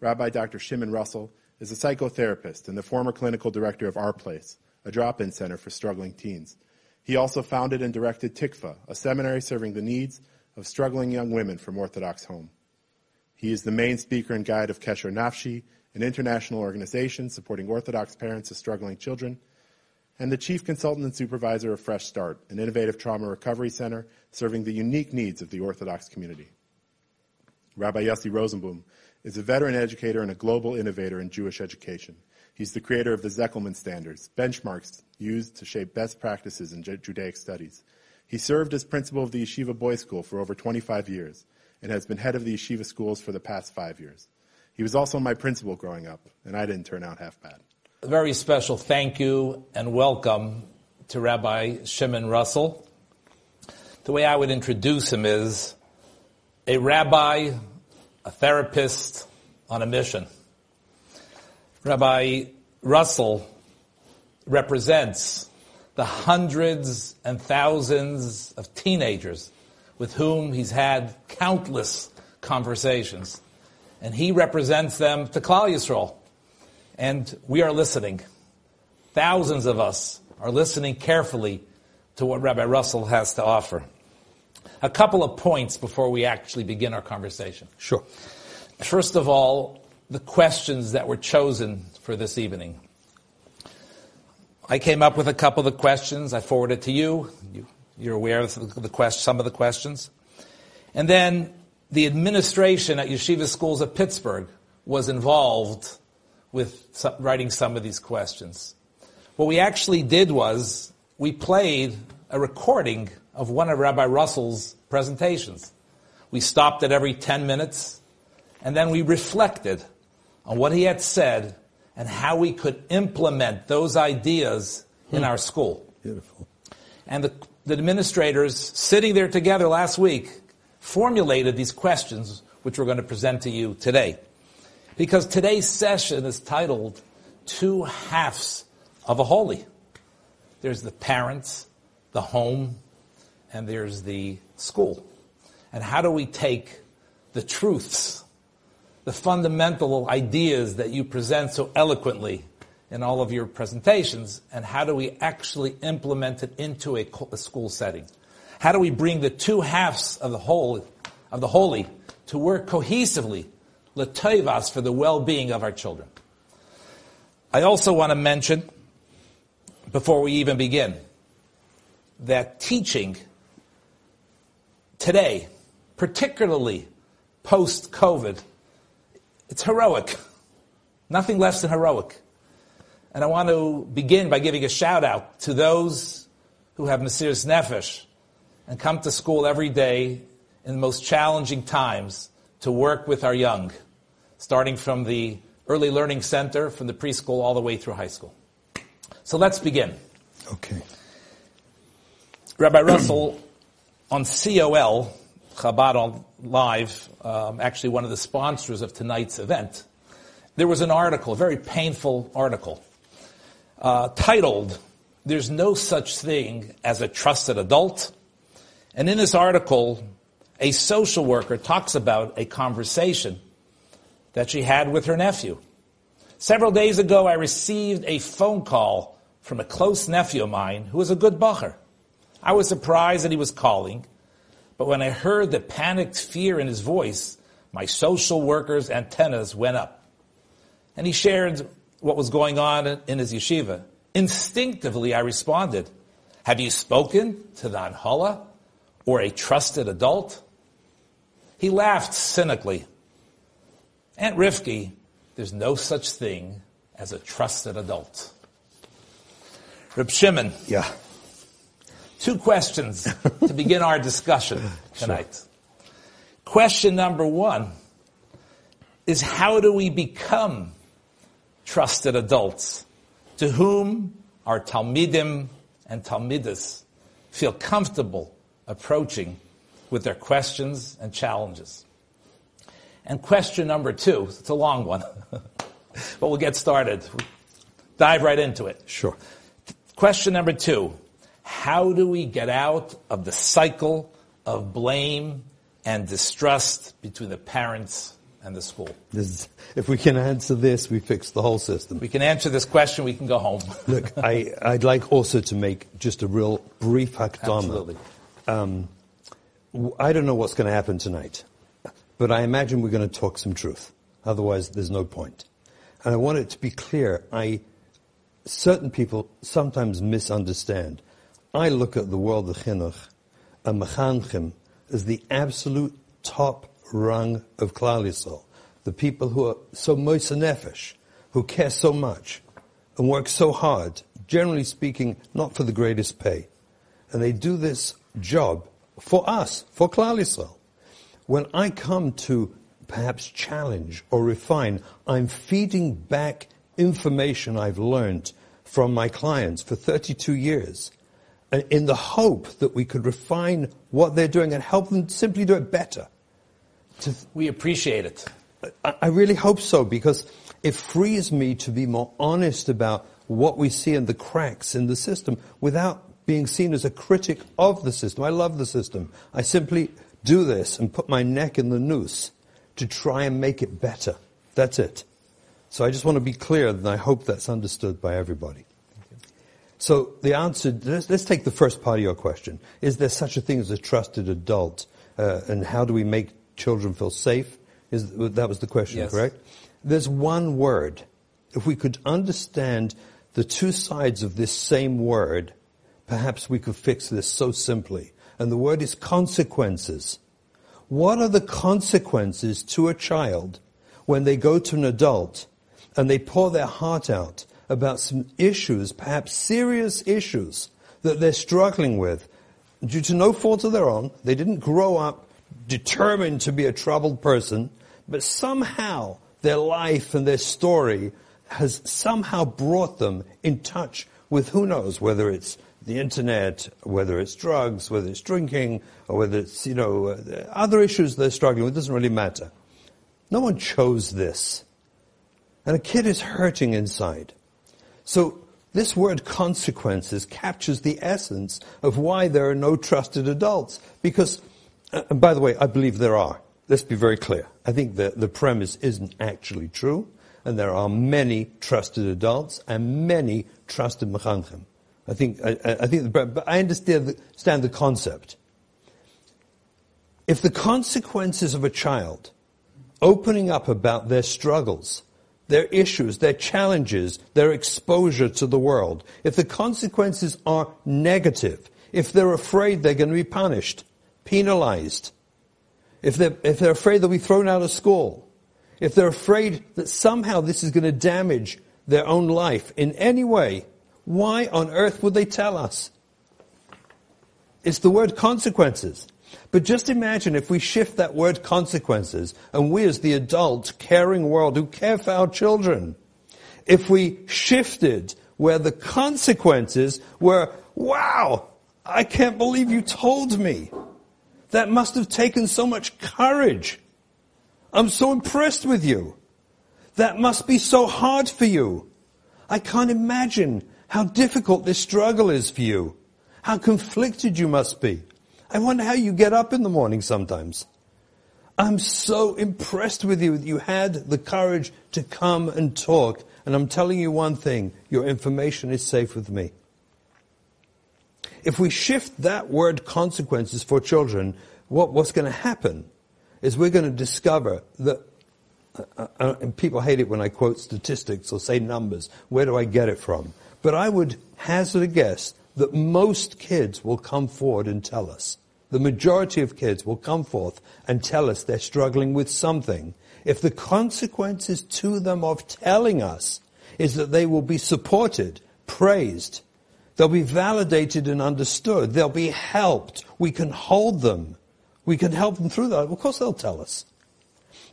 Rabbi Dr. Shimon Russell is a psychotherapist and the former clinical director of Our Place, a drop-in center for struggling teens. He also founded and directed Tikva, a seminary serving the needs of struggling young women from Orthodox home. He is the main speaker and guide of Kesher Nafshi, an international organization supporting Orthodox parents of struggling children, and the chief consultant and supervisor of Fresh Start, an innovative trauma recovery center serving the unique needs of the Orthodox community. Rabbi Yossi Rosenblum is a veteran educator and a global innovator in Jewish education. He's the creator of the Zekelman Standards, benchmarks used to shape best practices in Judaic studies. He served as principal of the Yeshiva Boys School for over 25 years and has been head of the Yeshiva schools for the past five years. He was also my principal growing up, and I didn't turn out half bad. A very special thank you and welcome to Rabbi Shimon Russell. The way I would introduce him is a rabbi, a therapist on a mission. Rabbi Russell represents the hundreds and thousands of teenagers with whom he's had countless conversations. And he represents them to Klal Yisrael. And we are listening. Thousands of us are listening carefully to what Rabbi Russell has to offer. A couple of points before we actually begin our conversation. Sure. First of all, the questions that were chosen for this evening. I came up with a couple of the questions. I forwarded to you. you are aware of the quest, some of the questions. And then the administration at Yeshiva Schools of Pittsburgh was involved with writing some of these questions. What we actually did was we played a recording of one of Rabbi Russell's presentations. We stopped at every 10 minutes and then we reflected on what he had said and how we could implement those ideas hmm. in our school. Beautiful. And the, the administrators sitting there together last week formulated these questions, which we're going to present to you today. Because today's session is titled Two Halves of a Holy. There's the parents, the home, and there's the school. And how do we take the truths the fundamental ideas that you present so eloquently in all of your presentations, and how do we actually implement it into a, a school setting? How do we bring the two halves of the whole, of the holy, to work cohesively, letoivas, for the well-being of our children? I also want to mention, before we even begin, that teaching today, particularly post-COVID, it's heroic. Nothing less than heroic. And I want to begin by giving a shout out to those who have Mesiras Nefesh and come to school every day in the most challenging times to work with our young, starting from the early learning center, from the preschool all the way through high school. So let's begin. Okay. Rabbi Russell, on COL, Chabad on Live, um, actually one of the sponsors of tonight's event, there was an article, a very painful article, uh, titled, There's No Such Thing as a Trusted Adult. And in this article, a social worker talks about a conversation that she had with her nephew. Several days ago, I received a phone call from a close nephew of mine who is a good bacher. I was surprised that he was calling but when I heard the panicked fear in his voice, my social worker's antennas went up. And he shared what was going on in his yeshiva. Instinctively, I responded, Have you spoken to the Anhala or a trusted adult? He laughed cynically. Aunt Rifki, there's no such thing as a trusted adult. Reb Shimon. Yeah. Two questions to begin our discussion tonight. Sure. Question number one is how do we become trusted adults to whom our Talmidim and Talmidas feel comfortable approaching with their questions and challenges? And question number two, it's a long one, but we'll get started. Dive right into it. Sure. Question number two how do we get out of the cycle of blame and distrust between the parents and the school? This, if we can answer this, we fix the whole system. We can answer this question, we can go home. Look, I, I'd like also to make just a real brief hakdama. Absolutely. Um, I don't know what's going to happen tonight, but I imagine we're going to talk some truth. Otherwise, there's no point. And I want it to be clear. I, certain people sometimes misunderstand. I look at the world of chinuch and mechanchim as the absolute top rung of Klal Yisrael. The people who are so moisa nefesh, who care so much and work so hard, generally speaking, not for the greatest pay. And they do this job for us, for Klal Yisrael. When I come to perhaps challenge or refine, I'm feeding back information I've learned from my clients for 32 years in the hope that we could refine what they're doing and help them simply do it better. We appreciate it. I I really hope so because it frees me to be more honest about what we see in the cracks in the system without being seen as a critic of the system. I love the system. I simply do this and put my neck in the noose to try and make it better. That's it. So I just want to be clear and I hope that's understood by everybody. So the answer, let's, let's take the first part of your question. Is there such a thing as a trusted adult? Uh, and how do we make children feel safe? Is, that was the question, Yes. correct? There's one word. If we could understand the two sides of this same word, perhaps we could fix this so simply. And the word is consequences. What are the consequences to a child when they go to an adult and they pour their heart out about some issues, perhaps serious issues that they're struggling with due to no fault of their own? They didn't grow up determined to be a troubled person, but somehow their life and their story has somehow brought them in touch with who knows whether it's the internet, whether it's drugs, whether it's drinking, or whether it's, you know, uh, other issues they're struggling with. It doesn't really matter. No one chose this. And a kid is hurting inside. So this word consequences captures the essence of why there are no trusted adults. Because, uh, and by the way, I believe there are. Let's be very clear. I think that the premise isn't actually true, and there are many trusted adults and many trusted mechanchim. I think, I, I I think, the, but I understand the, understand the concept. If the consequences of a child opening up about their struggles, their issues, their challenges, their exposure to the world, if the consequences are negative, if they're afraid they're going to be punished, penalized, if they're, if they're afraid they'll be thrown out of school, if they're afraid that somehow this is going to damage their own life in any way, why on earth would they tell us? It's the word consequences. But just imagine if we shift that word consequences and we as the adult caring world who care for our children, if we shifted where the consequences were, wow, I can't believe you told me. That must have taken so much courage. I'm so impressed with you. That must be so hard for you. I can't imagine how difficult this struggle is for you. How conflicted you must be. I wonder how you get up in the morning sometimes. I'm so impressed with you that you had the courage to come and talk. And I'm telling you one thing, your information is safe with me. If we shift that word consequences for children, what, what's going to happen is we're going to discover that, uh, uh, and people hate it when I quote statistics or say numbers. Where do I get it from? But I would hazard a guess that most kids will come forward and tell us. The majority of kids will come forth and tell us they're struggling with something. If the consequences to them of telling us is that they will be supported, praised, they'll be validated and understood, they'll be helped, we can hold them, we can help them through that, of course they'll tell us.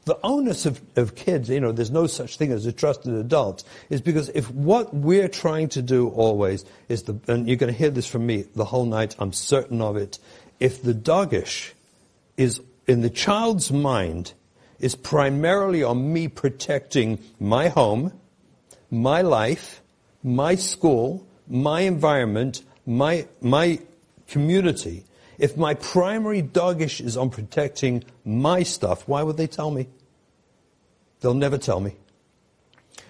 The onus of, of kids, you know, there's no such thing as a trusted adult, is because if what we're trying to do always is the, and you're going to hear this from me the whole night, I'm certain of it, if the dagesh is in the child's mind is primarily on me protecting my home, my life, my school, my environment, my, my community, if my primary dagesh is on protecting my stuff, why would they tell me? They'll never tell me.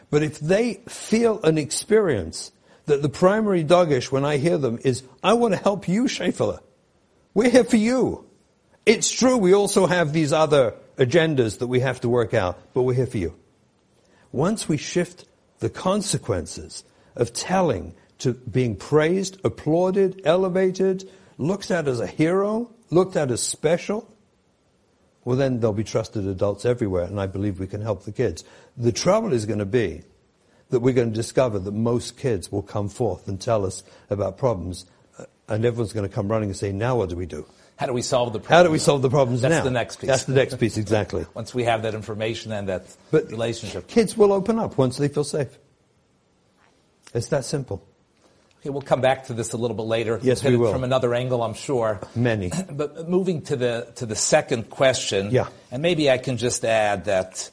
But if they feel an experience that the primary dagesh when I hear them is, I want to help you, Shefela. We're here for you. It's true we also have these other agendas that we have to work out, but we're here for you. Once we shift the consequences of telling to being praised, applauded, elevated, looked at as a hero, looked at as special, well then there'll be trusted adults everywhere and I believe we can help the kids. The trouble is going to be that we're going to discover that most kids will come forth and tell us about problems uh, and everyone's going to come running and say, now what do we do? How do we solve the problem? How do we solve the problems That's now? the next piece. That's the next piece, exactly. Once we have that information and that But relationship. kids will open up once they feel safe. It's that simple. We'll come back to this a little bit later. Yes, we will. From another angle, I'm sure. Many. But moving to the to the second question, Yeah. and maybe I can just add that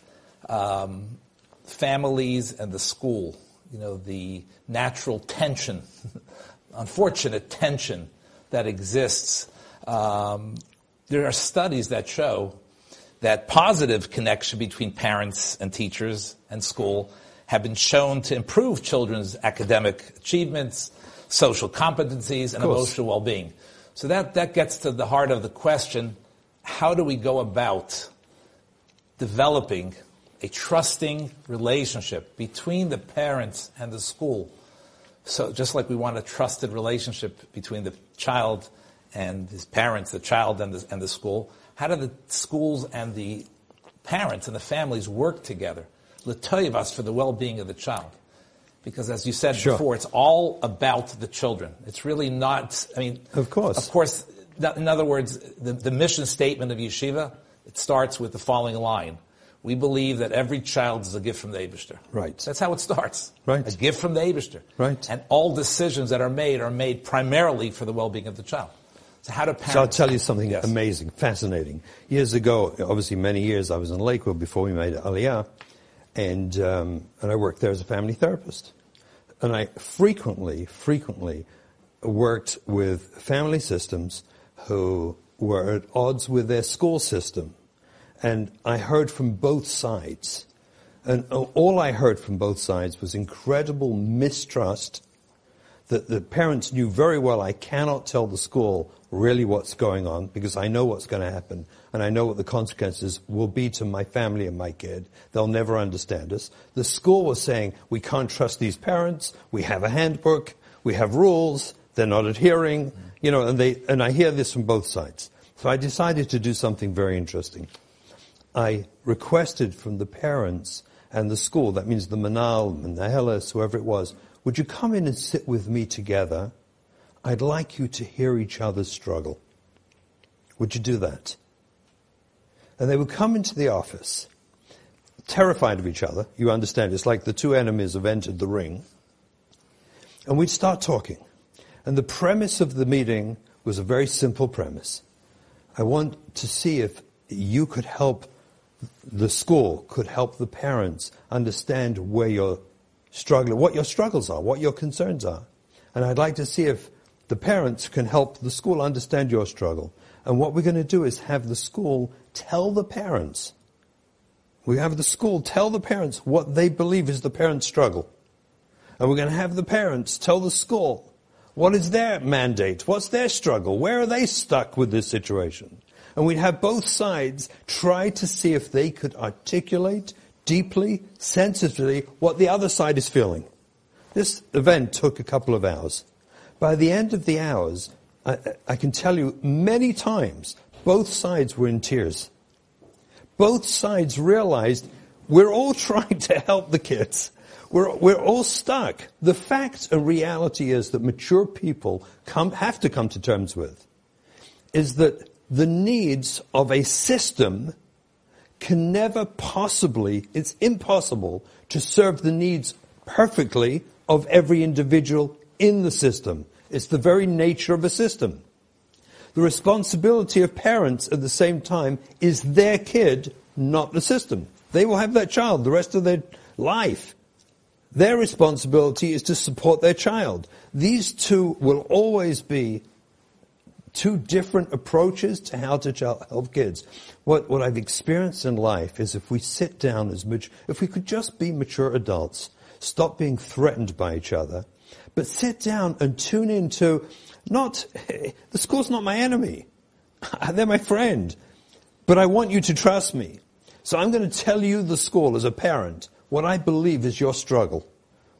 um, families and the school, you know, the natural tension, unfortunate tension that exists. Um, there are studies that show that positive connection between parents and teachers and school have been shown to improve children's academic achievements, social competencies, and emotional well-being. So that, that gets to the heart of the question, how do we go about developing a trusting relationship between the parents and the school? So just like we want a trusted relationship between the child and his parents, the child and the, and the school, how do the schools and the parents and the families work together? L'toyevas for the well-being of the child. Because as you said Sure. before, it's all about the children. It's really not, I mean, Of course. Of course, in other words, the, the mission statement of yeshiva, it starts with the following line. We believe that every child is a gift from the Abishter. Right. That's how it starts. Right. A gift from the Abishter. Right. And all decisions that are made are made primarily for the well-being of the child. So how do parents... So I'll tell you something Yes. amazing, fascinating. Years ago, obviously many years, I was in Lakewood before we made Aliyah, and, um, and I worked there as a family therapist. And I frequently, frequently worked with family systems who were at odds with their school system. And I heard from both sides. And all I heard from both sides was incredible mistrust that the parents knew very well I cannot tell the school really what's going on because I know what's going to happen and I know what the consequences will be to my family and my kid. They'll never understand us. The school was saying we can't trust these parents. We have a handbook. We have rules. They're not adhering. You know, and they, and I hear this from both sides. So I decided to do something very interesting. I requested from the parents and the school, that means the Manal, Menahelis, whoever it was, would you come in and sit with me together? I'd like you to hear each other's struggle. Would you do that? And they would come into the office, terrified of each other. You understand, it's like the two enemies have entered the ring. And we'd start talking. And the premise of the meeting was a very simple premise. I want to see if you could help the school, could help the parents understand where you're struggling, what your struggles are, what your concerns are. And I'd like to see if the parents can help the school understand your struggle. And what we're going to do is have the school tell the parents. We have the school tell the parents what they believe is the parents' struggle. And we're going to have the parents tell the school what is their mandate, what's their struggle, where are they stuck with this situation. And we'd have both sides try to see if they could articulate deeply, sensitively, what the other side is feeling. This event took a couple of hours. By the end of the hours, I, I can tell you many times, both sides were in tears. Both sides realized we're all trying to help the kids. We're, we're all stuck. The fact and reality is that mature people come, have to come to terms with is that the needs of a system can never possibly, it's impossible to serve the needs perfectly of every individual in the system. It's the very nature of a system. The responsibility of parents at the same time is their kid, not the system. They will have that child the rest of their life. Their responsibility is to support their child. These two will always be two different approaches to how to help kids. What, what I've experienced in life is if we sit down as much, if we could just be mature adults, stop being threatened by each other, but sit down and tune into not, the school's not my enemy. They're my friend. But I want you to trust me. So I'm going to tell you the school as a parent what I believe is your struggle.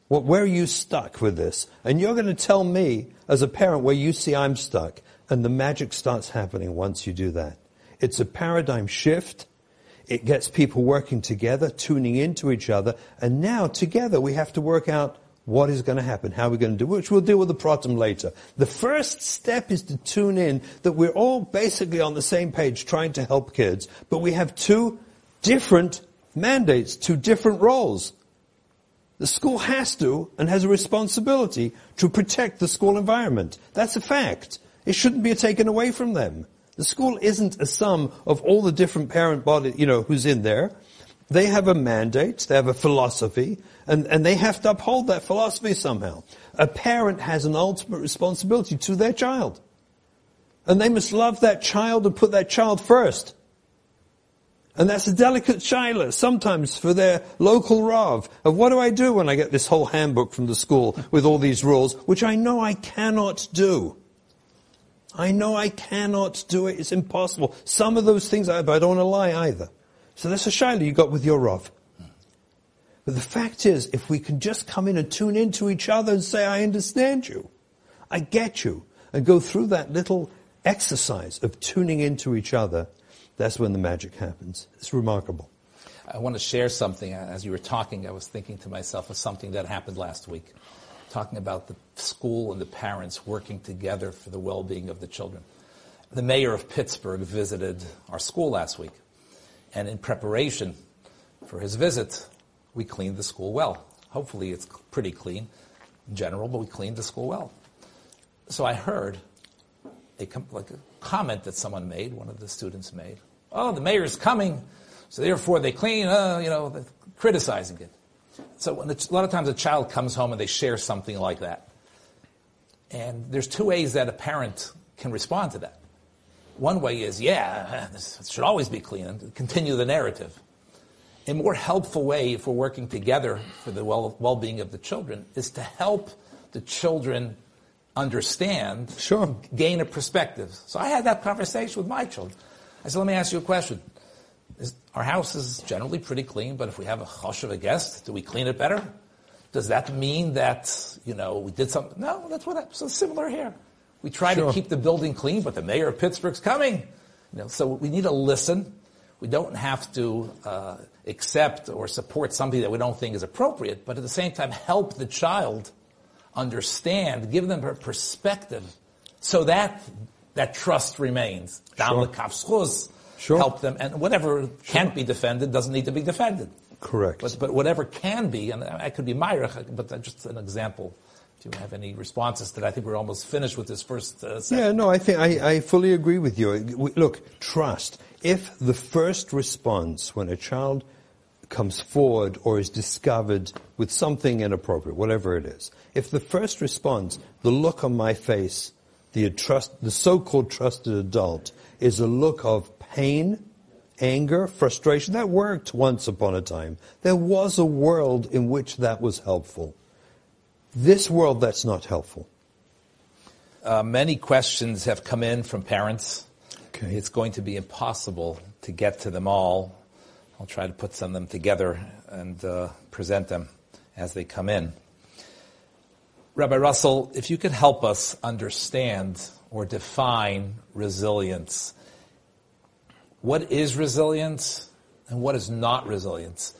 What, where are you stuck with this? And you're going to tell me as a parent where you see I'm stuck. And the magic starts happening once you do that. It's a paradigm shift. It gets people working together, tuning into each other. And now together we have to work out what is going to happen, how are we're going to do, which we'll deal with the problem later. The first step is to tune in that we're all basically on the same page trying to help kids, but we have two different mandates, two different roles. The school has to and has a responsibility to protect the school environment. That's a fact. It shouldn't be taken away from them. The school isn't a sum of all the different parent body, you know, who's in there. They have a mandate, they have a philosophy, and, and they have to uphold that philosophy somehow. A parent has an ultimate responsibility to their child. And they must love that child and put that child first. And that's a delicate shiloh sometimes for their local Rav of what do I do when I get this whole handbook from the school with all these rules, which I know I cannot do. I know I cannot do it. It's impossible. Some of those things, I, but I don't want to lie either. So that's a shiloh you got with your Rav. But the fact is, if we can just come in and tune into each other and say, I understand you, I get you, and go through that little exercise of tuning into each other, that's when the magic happens. It's remarkable. I want to share something. As you were talking, I was thinking to myself of something that happened last week, talking about the school and the parents working together for the well-being of the children. The mayor of Pittsburgh visited our school last week, and in preparation for his visit, we cleaned the school well. Hopefully it's pretty clean in general, but we cleaned the school well. So I heard a, like a comment that someone made, one of the students made. Oh, the mayor's coming, so therefore they clean, uh, you know, criticizing it. So a lot of times a child comes home and they share something like that. And there's two ways that a parent can respond to that. One way is, yeah, this should always be clean, and continue the narrative a more helpful way if we're working together for the well, well-being of the children is to help the children understand, sure. gain a perspective. So I had that conversation with my children. I said, let me ask you a question. Is, our house is generally pretty clean, but if we have a hush of a guest, do we clean it better? Does that mean that, you know, we did something? No, that's what, so similar here. We try sure. to keep the building clean, but the mayor of Pittsburgh's coming. You know, so we need to listen. We don't have to, uh, accept or support something that we don't think is appropriate, but at the same time help the child understand, give them a perspective so that that trust remains. Sure. sure. help them, and whatever sure. can't be defended doesn't need to be defended. Correct. But, but whatever can be, and I could be maarich, but just an example. Do you have any responses that? I think we're almost finished with this first. Uh, yeah, no, I think I, I fully agree with you. Look, trust. If the first response when a child comes forward or is discovered with something inappropriate, whatever it is, if the first response, the look on my face, the, trust, the so-called trusted adult, is a look of pain, anger, frustration, that worked once upon a time. There was a world in which that was helpful. This world, that's not helpful. Uh, many questions have come in from parents. Okay. It's going to be impossible to get to them all I'll try to put some of them together and uh, present them as they come in. Rabbi Russell, if you could help us understand or define resilience. What is resilience and what is not resilience?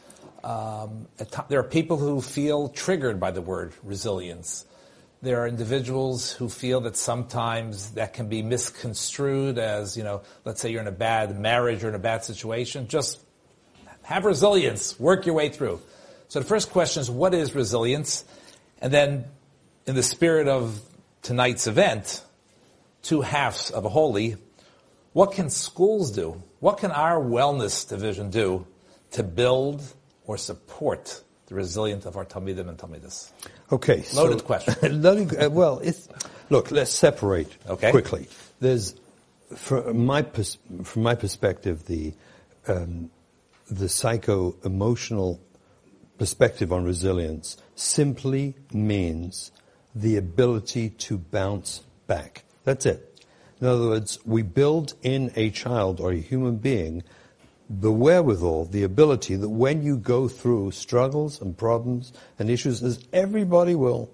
Um, there are people who feel triggered by the word resilience. There are individuals who feel that sometimes that can be misconstrued as, you know, let's say you're in a bad marriage or in a bad situation. Just have resilience. Work your way through. So the first question is, what is resilience? And then, in the spirit of tonight's event, two halves of a holy, what can schools do? What can our wellness division do to build or support the resilience of our Talmidim and Talmidas? Okay. Loaded so, question. loaded, uh, well, it's, Look, let's separate Okay. quickly. There's, from my, pers- from my perspective, the, um, the psycho-emotional perspective on resilience simply means the ability to bounce back. That's it. In other words, we build in a child or a human being the wherewithal, the ability that when you go through struggles and problems and issues, as everybody will,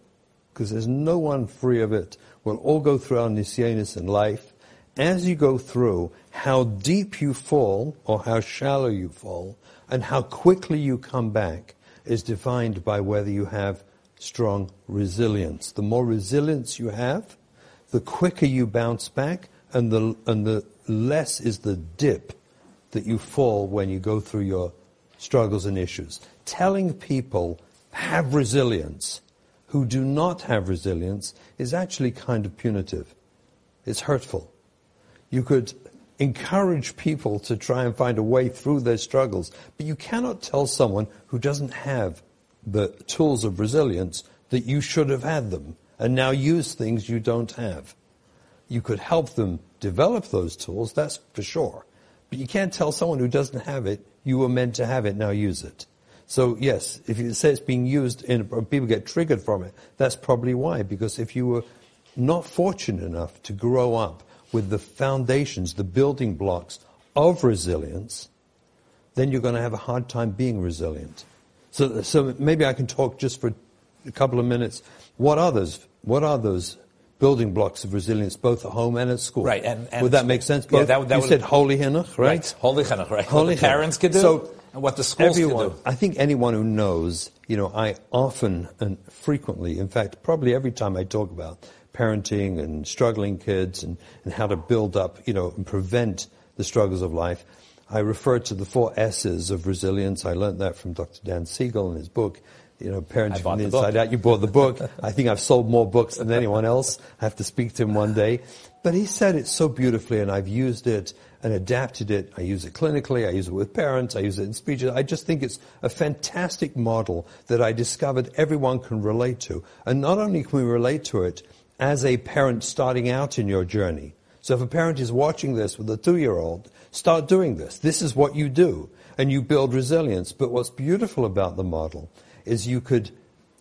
because there's no one free of it, we'll all go through our nisyanis in life. As you go through, how deep you fall or how shallow you fall and how quickly you come back is defined by whether you have strong resilience. The more resilience you have, the quicker you bounce back and the, and the less is the dip that you fall when you go through your struggles and issues. Telling people have resilience who do not have resilience is actually kind of punitive. It's hurtful. You could encourage people to try and find a way through their struggles, but you cannot tell someone who doesn't have the tools of resilience that you should have had them and now use things you don't have. You could help them develop those tools, that's for sure. But you can't tell someone who doesn't have it, you were meant to have it, now use it. So yes, if you say it's being used and people get triggered from it, that's probably why. Because if you were not fortunate enough to grow up with the foundations, the building blocks of resilience, then you're going to have a hard time being resilient. So, so maybe I can talk just for a couple of minutes. What are those? What are those building blocks of resilience, both at home and at school? Right, and- and would that make sense? Yeah, that that you would- said holy chinuch, right? Holy chinuch, right? Holy what parents could do So and what the schools everyone, could do. I think anyone who knows, you know, I often and frequently, in fact, probably every time I talk about parenting and struggling kids and, and how to build up, you know, and prevent the struggles of life, I refer to the four S's of resilience. I learned that from Dr. Dan Siegel in his book, you know, Parenting I from the the. Inside Out. You bought the book. I think I've sold more books than anyone else. I have to speak to him one day. But he said it so beautifully and I've used it and adapted it. I use it clinically. I use it with parents. I use it in speeches. I just think it's a fantastic model that I discovered everyone can relate to. And not only can we relate to it as a parent starting out in your journey. So if a parent is watching this with a two-year-old, start doing this. This is what you do. And you build resilience. But what's beautiful about the model is you could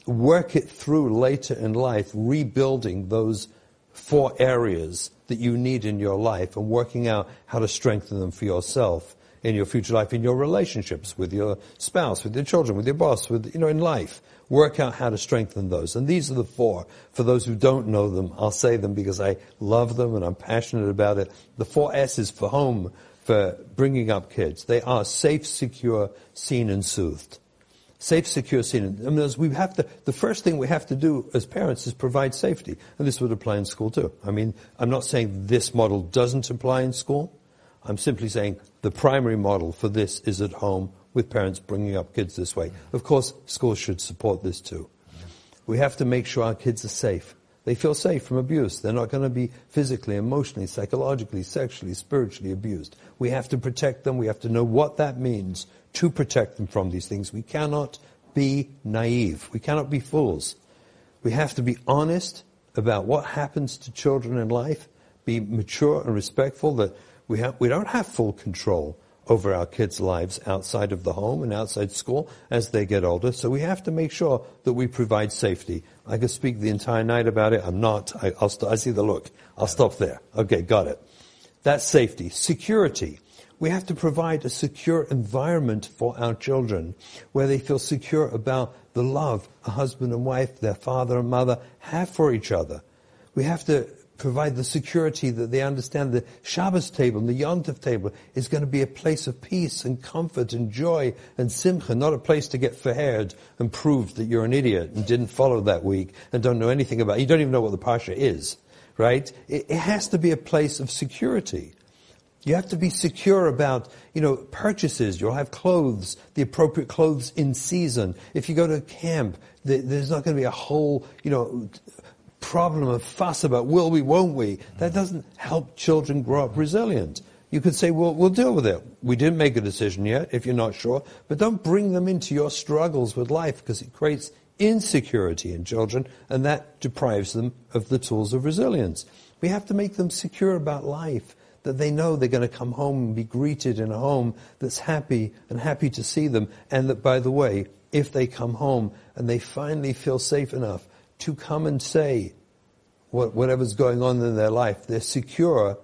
work it through later in life, rebuilding those four areas that you need in your life and working out how to strengthen them for yourself in your future life, in your relationships with your spouse, with your children, with your boss, with, you know, in life. Work out how to strengthen those. And these are the four. For those who don't know them, I'll say them because I love them and I'm passionate about it. The four S's for home, for bringing up kids. They are safe, secure, seen and soothed safe, secure, seen. I mean, we have to, the first thing we have to do as parents is provide safety. And this would apply in school too. I mean, I'm not saying this model doesn't apply in school. I'm simply saying the primary model for this is at home with parents bringing up kids this way. Of course, schools should support this too. We have to make sure our kids are safe. They feel safe from abuse. They're not going to be physically, emotionally, psychologically, sexually, spiritually abused. We have to protect them. We have to know what that means to protect them from these things. We cannot be naive. We cannot be fools. We have to be honest about what happens to children in life, be mature and respectful that we, have, we don't have full control over our kids' lives outside of the home and outside school as they get older. So we have to make sure that we provide safety. I could speak the entire night about it. I'm not. I, will st- I see the look. I'll stop there. Okay, got it. That's safety. Security. We have to provide a secure environment for our children where they feel secure about the love a husband and wife, their father and mother have for each other. We have to provide the security that they understand the Shabbos table and the Yontif table is going to be a place of peace and comfort and joy and simcha, not a place to get verheerd and prove that you're an idiot and didn't follow that week and don't know anything about it. You don't even know what the Pasha is, right? It, it has to be a place of security. You have to be secure about, you know, purchases. You'll have clothes, the appropriate clothes in season. If you go to camp, there's not going to be a whole, you know, problem of fuss about will we, won't we. That doesn't help children grow up resilient. You could say, well, we'll deal with it. We didn't make a decision yet, if you're not sure, but don't bring them into your struggles with life because it creates insecurity in children, and that deprives them of the tools of resilience. We have to make them secure about life, that they know they're going to come home and be greeted in a home that's happy and happy to see them, and that, by the way, if they come home and they finally feel safe enough to come and say what, whatever's going on in their life, they're secure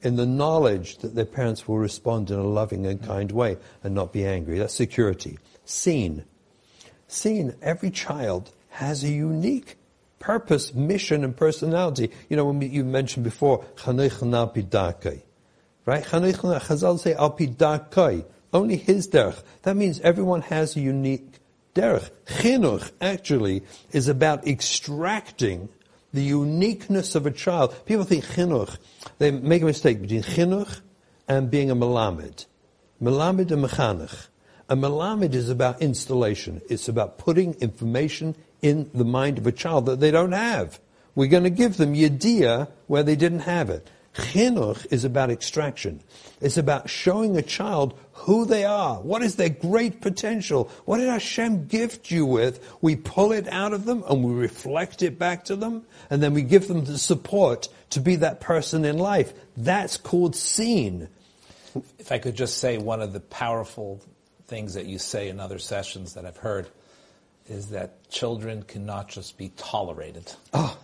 in the knowledge that their parents will respond in a loving and kind way and not be angry. That's security. Seen. Seen, every child has a unique purpose, mission, and personality. You know, when you mentioned before, right? Chazal say only his derech. That means everyone has a unique derech. Chinuch actually is about extracting the uniqueness of a child. People think chinuch, they make a mistake between chinuch and being a melamed. Melamed and mechanech. A melamed is about installation. It's about putting information in the mind of a child that they don't have. We're going to give them yediyah where they didn't have it. Chinuch is about extraction. It's about showing a child who they are. What is their great potential? What did Hashem gift you with? We pull it out of them and we reflect it back to them and then we give them the support to be that person in life. That's called seen. If I could just say one of the powerful things that you say in other sessions that I've heard is that children cannot just be tolerated. Oh.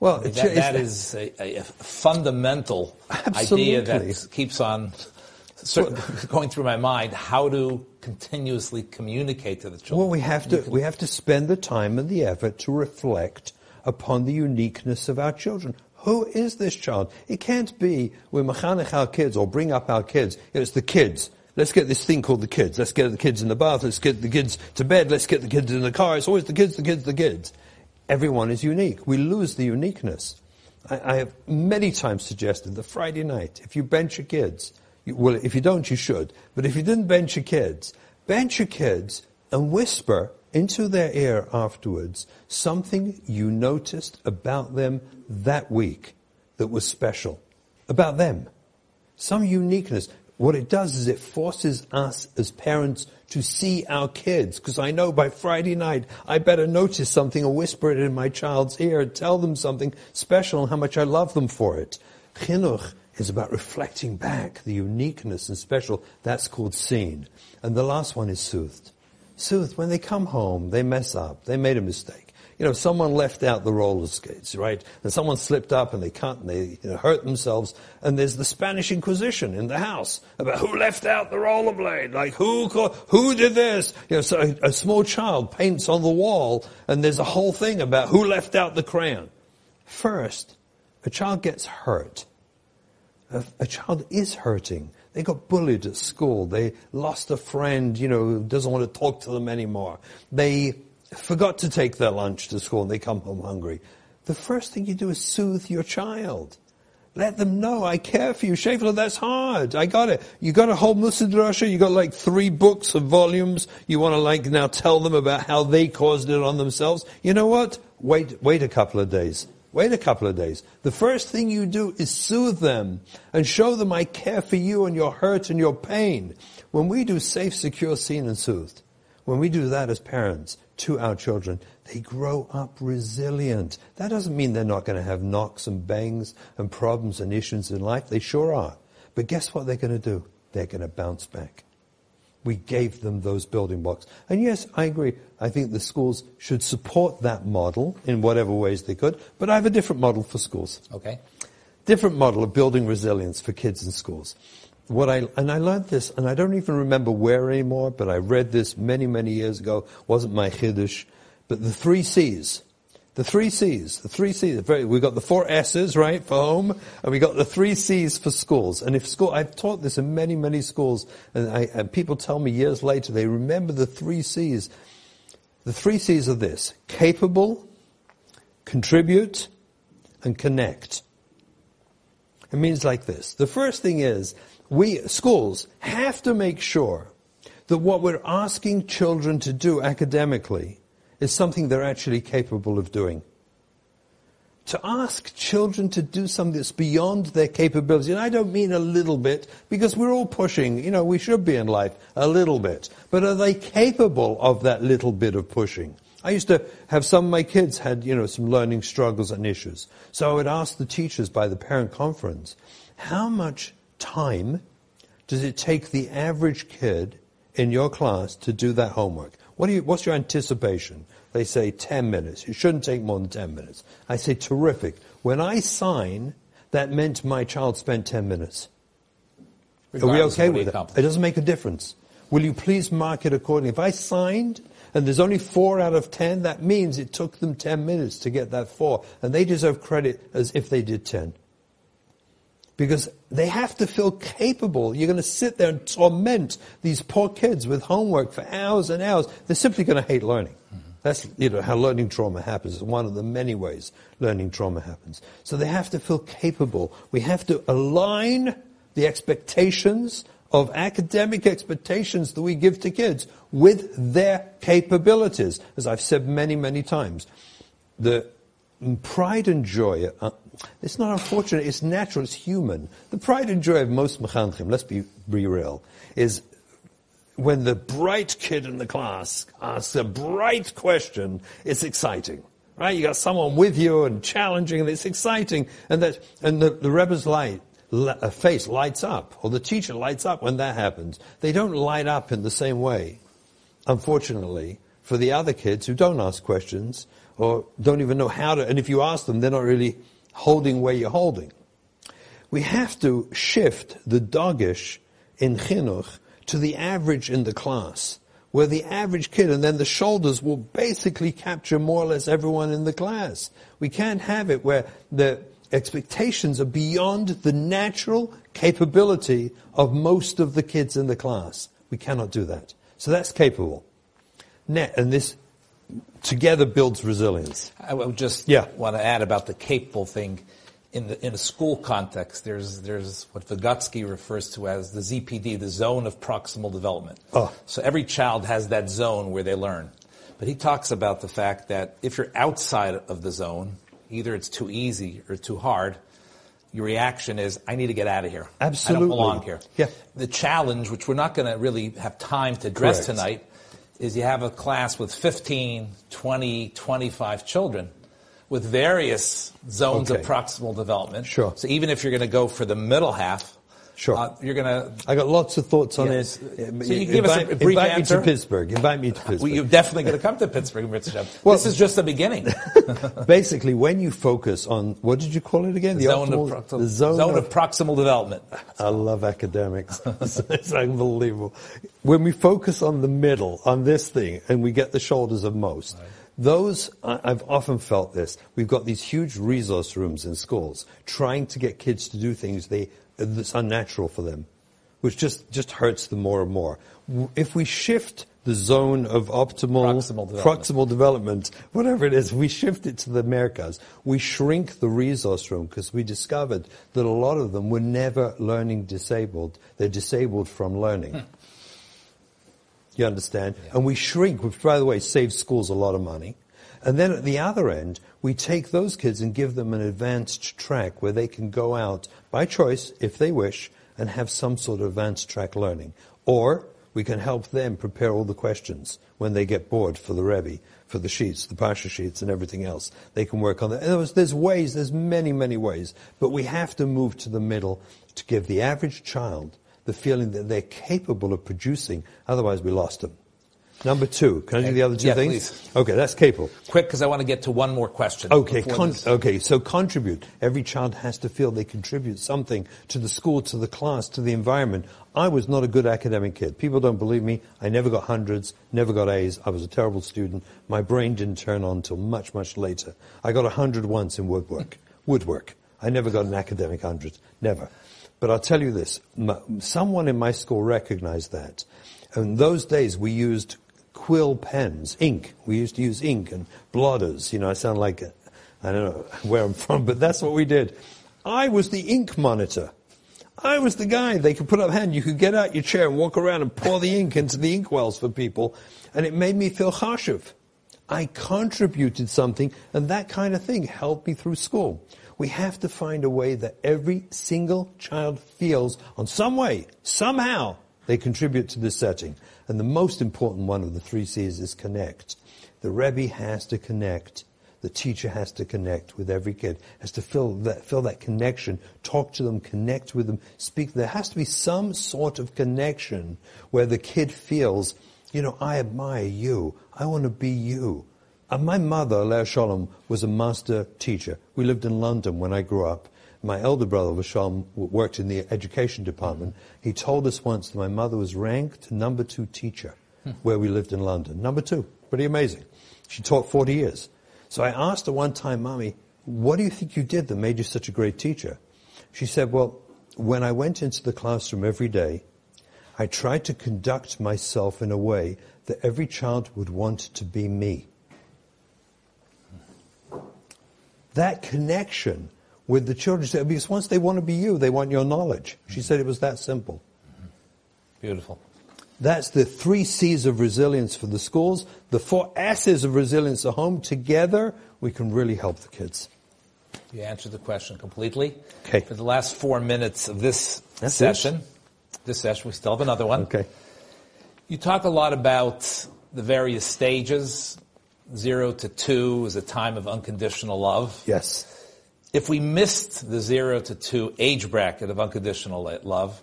Well, that, that is a, a fundamental Absolutely. idea that keeps on going through my mind. How to continuously communicate to the children? Well, we have to we have to spend the time and the effort to reflect upon the uniqueness of our children. Who is this child? It can't be we mechanech our kids or bring up our kids. It's the kids. Let's get this thing called the kids. Let's get the kids in the bath. Let's get the kids to bed. Let's get the kids in the car. It's always the kids, the kids, the kids everyone is unique. We lose the uniqueness. I, I have many times suggested that Friday night, if you bench your kids, you, well, if you don't, you should, but if you didn't bench your kids, bench your kids and whisper into their ear afterwards something you noticed about them that week that was special. About them. Some uniqueness. What it does is it forces us as parents to see our kids. Because I know by Friday night, I better notice something or whisper it in my child's ear and tell them something special and how much I love them for it. Chinuch is about reflecting back the uniqueness and special. That's called seen. And the last one is soothed. Soothed. When they come home, they mess up. They made a mistake you know, someone left out the roller skates, right? And someone slipped up and they cut and they you know, hurt themselves. And there's the Spanish Inquisition in the house about who left out the rollerblade, like who who did this? You know, so a, a small child paints on the wall, and there's a whole thing about who left out the crayon. First, a child gets hurt. A, a child is hurting. They got bullied at school. They lost a friend, you know, who doesn't want to talk to them anymore. They forgot to take their lunch to school and they come home hungry. The first thing you do is soothe your child. Let them know I care for you. Shafla, that's hard. I got it. You got a whole mussar drasha. You got like three books of volumes. You want to like now tell them about how they caused it on themselves. You know what? Wait, wait a couple of days. Wait a couple of days. The first thing you do is soothe them and show them I care for you and your hurt and your pain. When we do safe, secure, seen, and soothed, when we do that as parents, to our children, they grow up resilient. That doesn't mean they're not going to have knocks and bangs and problems and issues in life. They sure are. But guess what they're going to do? They're going to bounce back. We gave them those building blocks. And yes, I agree. I think the schools should support that model in whatever ways they could. But I have a different model for schools. Okay. Different model of building resilience for kids in schools what I and I learned this, and I don't even remember where anymore, but I read this many, many years ago. wasn't my chiddush, but the three C's, the three C's, the three C's. We got the four S's right for home, and we got the three C's for schools. And if school, I've taught this in many, many schools, and, I, and people tell me years later they remember the three C's. The three C's are this: capable, contribute, and connect. It means like this. The first thing is we, schools, have to make sure that what we're asking children to do academically is something they're actually capable of doing. To ask children to do something that's beyond their capability, and I don't mean a little bit, because we're all pushing, you know, we should be in life a little bit. But are they capable of that little bit of pushing? I used to have some of my kids had, you know, some learning struggles and issues. So I would ask the teachers by the parent conference, how much time does it take the average kid in your class to do that homework? What do you, what's your anticipation? They say 10 minutes. It shouldn't take more than 10 minutes. I say, terrific. When I sign, that meant my child spent 10 minutes. Are we okay with it? It doesn't make a difference. Will you please mark it accordingly? If I signed and there's only four out of 10, that means it took them 10 minutes to get that four. And they deserve credit as if they did 10 because they have to feel capable. You're going to sit there and torment these poor kids with homework for hours and hours. They're simply going to hate learning. That's you know how learning trauma happens. It's one of the many ways learning trauma happens. So they have to feel capable. We have to align the expectations of academic expectations that we give to kids with their capabilities. As I've said many, many times, the pride and joy, uh, it's not unfortunate, it's natural, it's human. The pride and joy of most mechanchim, let's be, be real, is when the bright kid in the class asks a bright question, it's exciting. Right? You got someone with you and challenging, and it's exciting. And that, and the, the Rebbe's light, li- uh, face lights up, or the teacher lights up when that happens. They don't light up in the same way, unfortunately, for the other kids who don't ask questions or don't even know how to, and if you ask them, they're not really holding where you're holding. We have to shift the dagesh in chinuch to the average in the class, where the average kid and then the shoulders will basically capture more or less everyone in the class. We can't have it where the expectations are beyond the natural capability of most of the kids in the class. We cannot do that. So that's capable. Net, and this together builds resilience. I would just Yeah. want to add about the capable thing. In, the, in a school context, there's, there's what Vygotsky refers to as the ZPD, the zone of proximal development. Oh. So every child has that zone where they learn. But he talks about the fact that if you're outside of the zone, either it's too easy or too hard, your reaction is, I need to get out of here. Absolutely. I don't belong here. Yeah. The challenge, which we're not going to really have time to address Correct. tonight, is you have a class with 15, 20, 25 children with various zones Okay. of proximal development. Sure. So even if you're going to go for the middle half, Sure. uh, you're going to. I got lots of thoughts on it. So you give us a invite, brief invite answer? me to Pittsburgh. Invite me to Pittsburgh. Well, you're definitely going to come to Pittsburgh, Mr. Well- this is just the beginning. Basically, when you focus on what did you call it again? The, zone, optimal- of, proximal, the zone, zone of, of proximal development. I love academics. it's, unbelievable. When we focus on the middle, on this thing, and we get the shoulders of most, those, I- I've often felt this, we've got these huge resource rooms in schools trying to get kids to do things they, that's unnatural for them, which just, just hurts them more and more. If we shift the zone of optimal, Proximal development. proximal development, whatever it is, we shift it to the Americas. We shrink the resource room because we discovered that a lot of them were never learning disabled. They're disabled from learning. Hmm. You understand? And we shrink, which by the way saves schools a lot of money. And then at the other end, we take those kids and give them an advanced track where they can go out by choice, if they wish, and have some sort of advanced track learning. Or we can help them prepare all the questions when they get bored for the Rebbe, for the sheets, the Parsha sheets and everything else. They can work on that. Words, there's ways, there's many, many ways. But we have to move to the middle to give the average child the feeling that they're capable of producing. Otherwise, we lost them. Number two, can I do the other two Yeah, things? please. Okay, that's capable. Quick, because I want to get to one more question. Okay, con- okay, so contribute. Every child has to feel they contribute something to the school, to the class, to the environment. I was not a good academic kid. People don't believe me. I never got hundreds, never got A's. I was a terrible student. My brain didn't turn on until much, much later. I got a hundred once in woodwork. Woodwork. I never got an academic hundred. Never. But I'll tell you this. Someone in my school recognized that. In those days, we used quill pens, ink. We used to use ink and blotters. You know, I sound like, I don't know where I'm from, but that's what we did. I was the ink monitor. I was the guy. They could put up hand. You could get out your chair and walk around and pour the ink into the ink wells for people. And it made me feel chashuv. I contributed something, and that kind of thing helped me through school. We have to find a way that every single child feels on some way, somehow, they contribute to this setting. And the most important one of the three C's is connect. The Rebbe has to connect. The teacher has to connect with every kid, has to feel that, feel that connection, talk to them, connect with them, speak. There has to be some sort of connection where the kid feels, you know, I admire you. I want to be you. And my mother, Leah Shalom, was a master teacher. We lived in London when I grew up. My elder brother, Vasham, worked in the education department. He told us once that my mother was ranked number two teacher hmm. where we lived in London. Number two. Pretty amazing. She taught 40 years. So I asked her one time, Mommy, what do you think you did that made you such a great teacher? She said, Well, when I went into the classroom every day, I tried to conduct myself in a way that every child would want to be me. That connection with the children, because once they want to be you, they want your knowledge. She said it was that simple. Beautiful. That's the three C's of resilience for the schools. The four S's of resilience at home. Together, we can really help the kids. You answered the question completely. Okay. For the last four minutes of this That's session, it? this session, we still have another one. Okay. You talk a lot about the various stages. Zero to two is a time of unconditional love. Yes. If we missed the zero to two age bracket of unconditional love,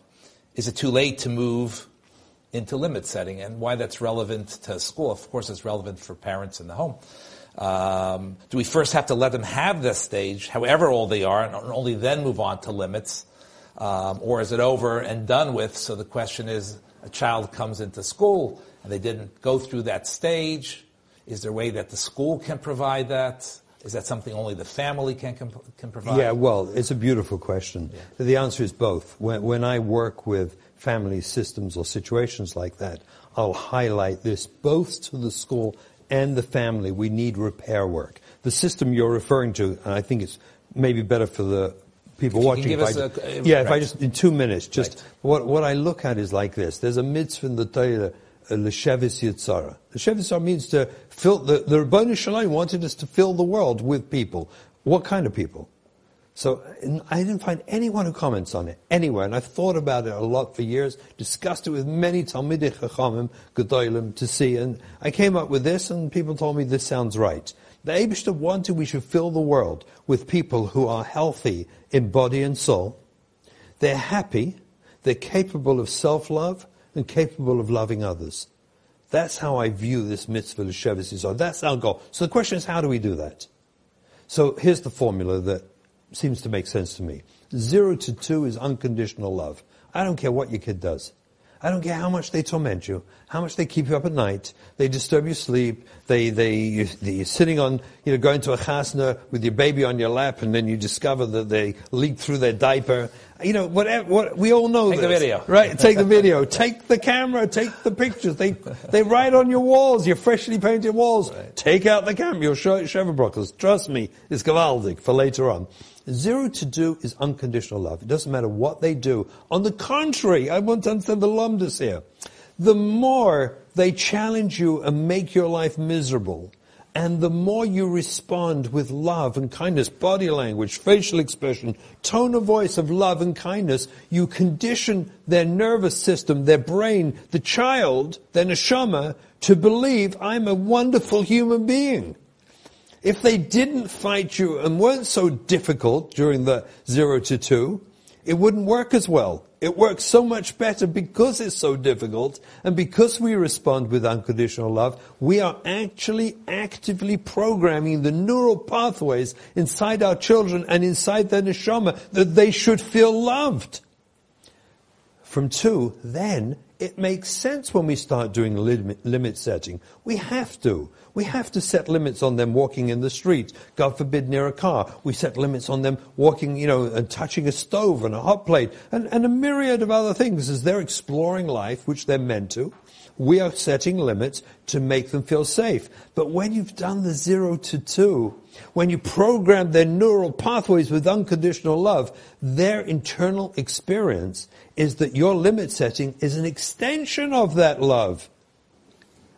is it too late to move into limit setting and why that's relevant to school? Of course, it's relevant for parents in the home. Um, do we first have to let them have this stage, however old they are, and only then move on to limits? Um, or is it over and done with? So the question is, a child comes into school and they didn't go through that stage. Is there a way that the school can provide that? Is that something only the family can, can provide? Yeah, well, it's a beautiful question. Yeah. The answer is both. When, when I work with family systems or situations like that, I'll highlight this both to the school and the family. We need repair work. The system you're referring to, and I think it's maybe better for the people if watching. Uh, if I, a, yeah, right. if I just in two minutes, just right. what what I look at is like this. There's a mitzvah in the Torah L'Shevis Yitzara. L'Shevis Yitzara means to fill, the, the Rabbanu wanted us to fill the world with people. What kind of people? So I didn't find anyone who comments on it anywhere, and I've thought about it a lot for years, discussed it with many Talmidei Chachamim, Gedolim, to see, and I came up with this, and people told me this sounds right. The Aibeshter wanted we should fill the world with people who are healthy in body and soul. They're happy, they're capable of self-love, and capable of loving others. That's how I view this mitzvah L'Shevis Yitzara. That's our goal. So the question is, how do we do that? So here's the formula that seems to make sense to me. Zero to two is unconditional love. I don't care what your kid does. I don't care how much they torment you, how much they keep you up at night, they disturb your sleep, they, they, you, you're sitting on, you know, going to a chasna with your baby on your lap and then you discover that they leak through their diaper. You know, whatever, what, we all know Take this. the video. Right, take the video. take the camera, take the pictures. They, they write on your walls, your freshly painted walls. Right. Take out the camera, you'll show. Trust me, it's gewaldig for later on. Zero to do is unconditional love. It doesn't matter what they do. On the contrary, I want to understand the lumdus here. The more they challenge you and make your life miserable, and the more you respond with love and kindness, body language, facial expression, tone of voice of love and kindness, you condition their nervous system, their brain, the child, their neshama, to believe I'm a wonderful human being. If they didn't fight you and weren't so difficult during the zero to two, it wouldn't work as well. It works so much better because it's so difficult and because we respond with unconditional love, we are actually actively programming the neural pathways inside our children and inside their neshama that they should feel loved. From two, then it makes sense when we start doing limit, limit, setting. We have to. We have to set limits on them walking in the street. God forbid near a car. We set limits on them walking, you know, and touching a stove and a hot plate and, and a myriad of other things as they're exploring life, which they're meant to. We are setting limits to make them feel safe. But when you've done the zero to two, when you program their neural pathways with unconditional love, their internal experience is that your limit setting is an extension of that love.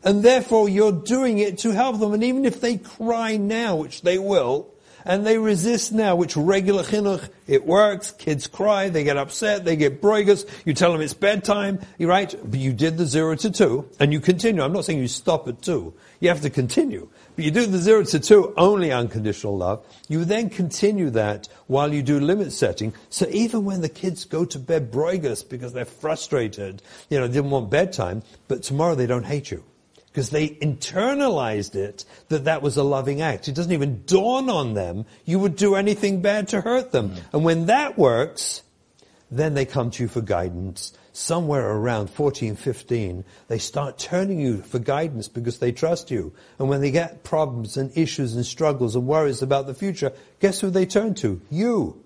And therefore you're doing it to help them. And even if they cry now, which they will, And they resist now, which regular chinuch, it works, kids cry, they get upset, they get broigus, you tell them it's bedtime, you right? But you did the zero to two, and you continue. I'm not saying you stop at two. You have to continue. But you do the zero to two, only unconditional love. You then continue that while you do limit setting. So even when the kids go to bed broigus because they're frustrated, you know, they didn't want bedtime, but tomorrow they don't hate you because they internalized it that that was a loving act. It doesn't even dawn on them you would do anything bad to hurt them. Mm. And when that works, then they come to you for guidance. Somewhere around 14, 15, they start turning you for guidance because they trust you. And when they get problems and issues and struggles and worries about the future, guess who they turn to? You.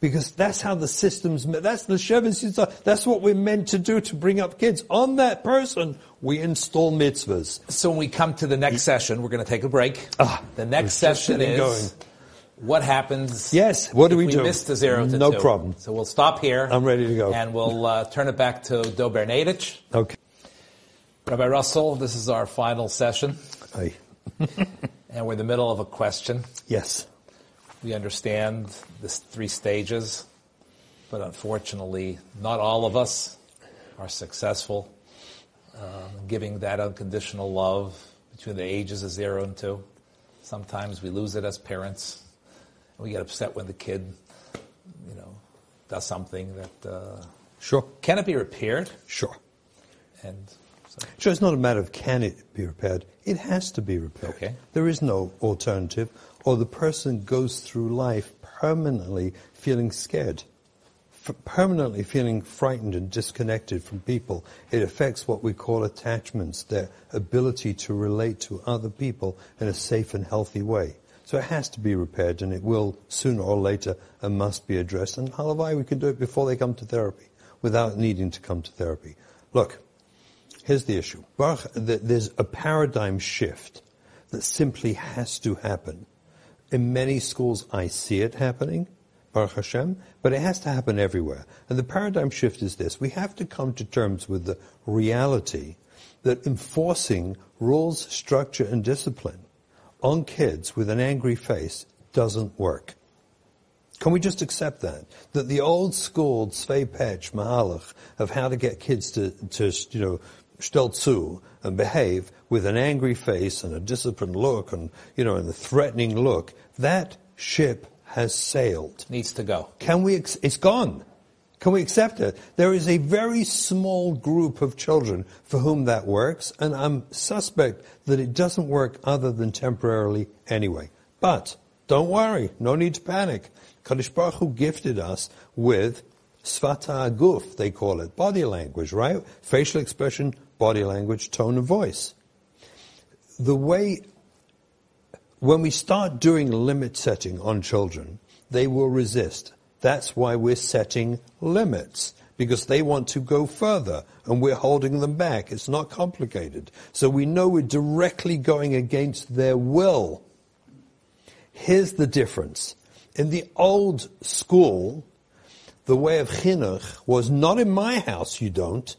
Because that's how the system's, that's the Shevet That's what we're meant to do to bring up kids. On that person, we install mitzvahs. So when we come to the next session, we're going to take a break. Ah, the next session is going. what happens. Yes, what do we, we do? miss the zero to no two. problem. So we'll stop here. I'm ready to go. And we'll uh, turn it back to Do Bernadich. Okay. Rabbi Russell, this is our final session. Aye. and we're in the middle of a question. Yes. We understand the three stages, but unfortunately, not all of us are successful um, giving that unconditional love between the ages of zero and two. Sometimes we lose it as parents. And we get upset when the kid, you know, does something that. Uh, sure. Can it be repaired? Sure. And so. Sure, it's not a matter of can it be repaired. It has to be repaired. Okay. There is no alternative or the person goes through life permanently feeling scared, permanently feeling frightened and disconnected from people. It affects what we call attachments, their ability to relate to other people in a safe and healthy way. So it has to be repaired and it will sooner or later and must be addressed. And halavai, we can do it before they come to therapy without needing to come to therapy. Look, here's the issue. There's a paradigm shift that simply has to happen in many schools, I see it happening, Baruch Hashem, but it has to happen everywhere. And the paradigm shift is this. We have to come to terms with the reality that enforcing rules, structure, and discipline on kids with an angry face doesn't work. Can we just accept that? That the old school Tzvei Petch Mahalach of how to get kids to, to you know, stelzu and behave with an angry face and a disciplined look and, you know, and a threatening look, that ship has sailed. Needs to go. Can we, it's gone. Can we accept it? There is a very small group of children for whom that works, and I'm suspect that it doesn't work other than temporarily anyway. But, don't worry, no need to panic. Kadosh Baruch Hu gifted us with svata guf, they call it, body language, right? Facial expression, body language, tone of voice. The way, when we start doing limit setting on children, they will resist. That's why we're setting limits because they want to go further and we're holding them back. It's not complicated. So we know we're directly going against their will. Here's the difference. In the old school, the way of chinuch was not in my house, you don't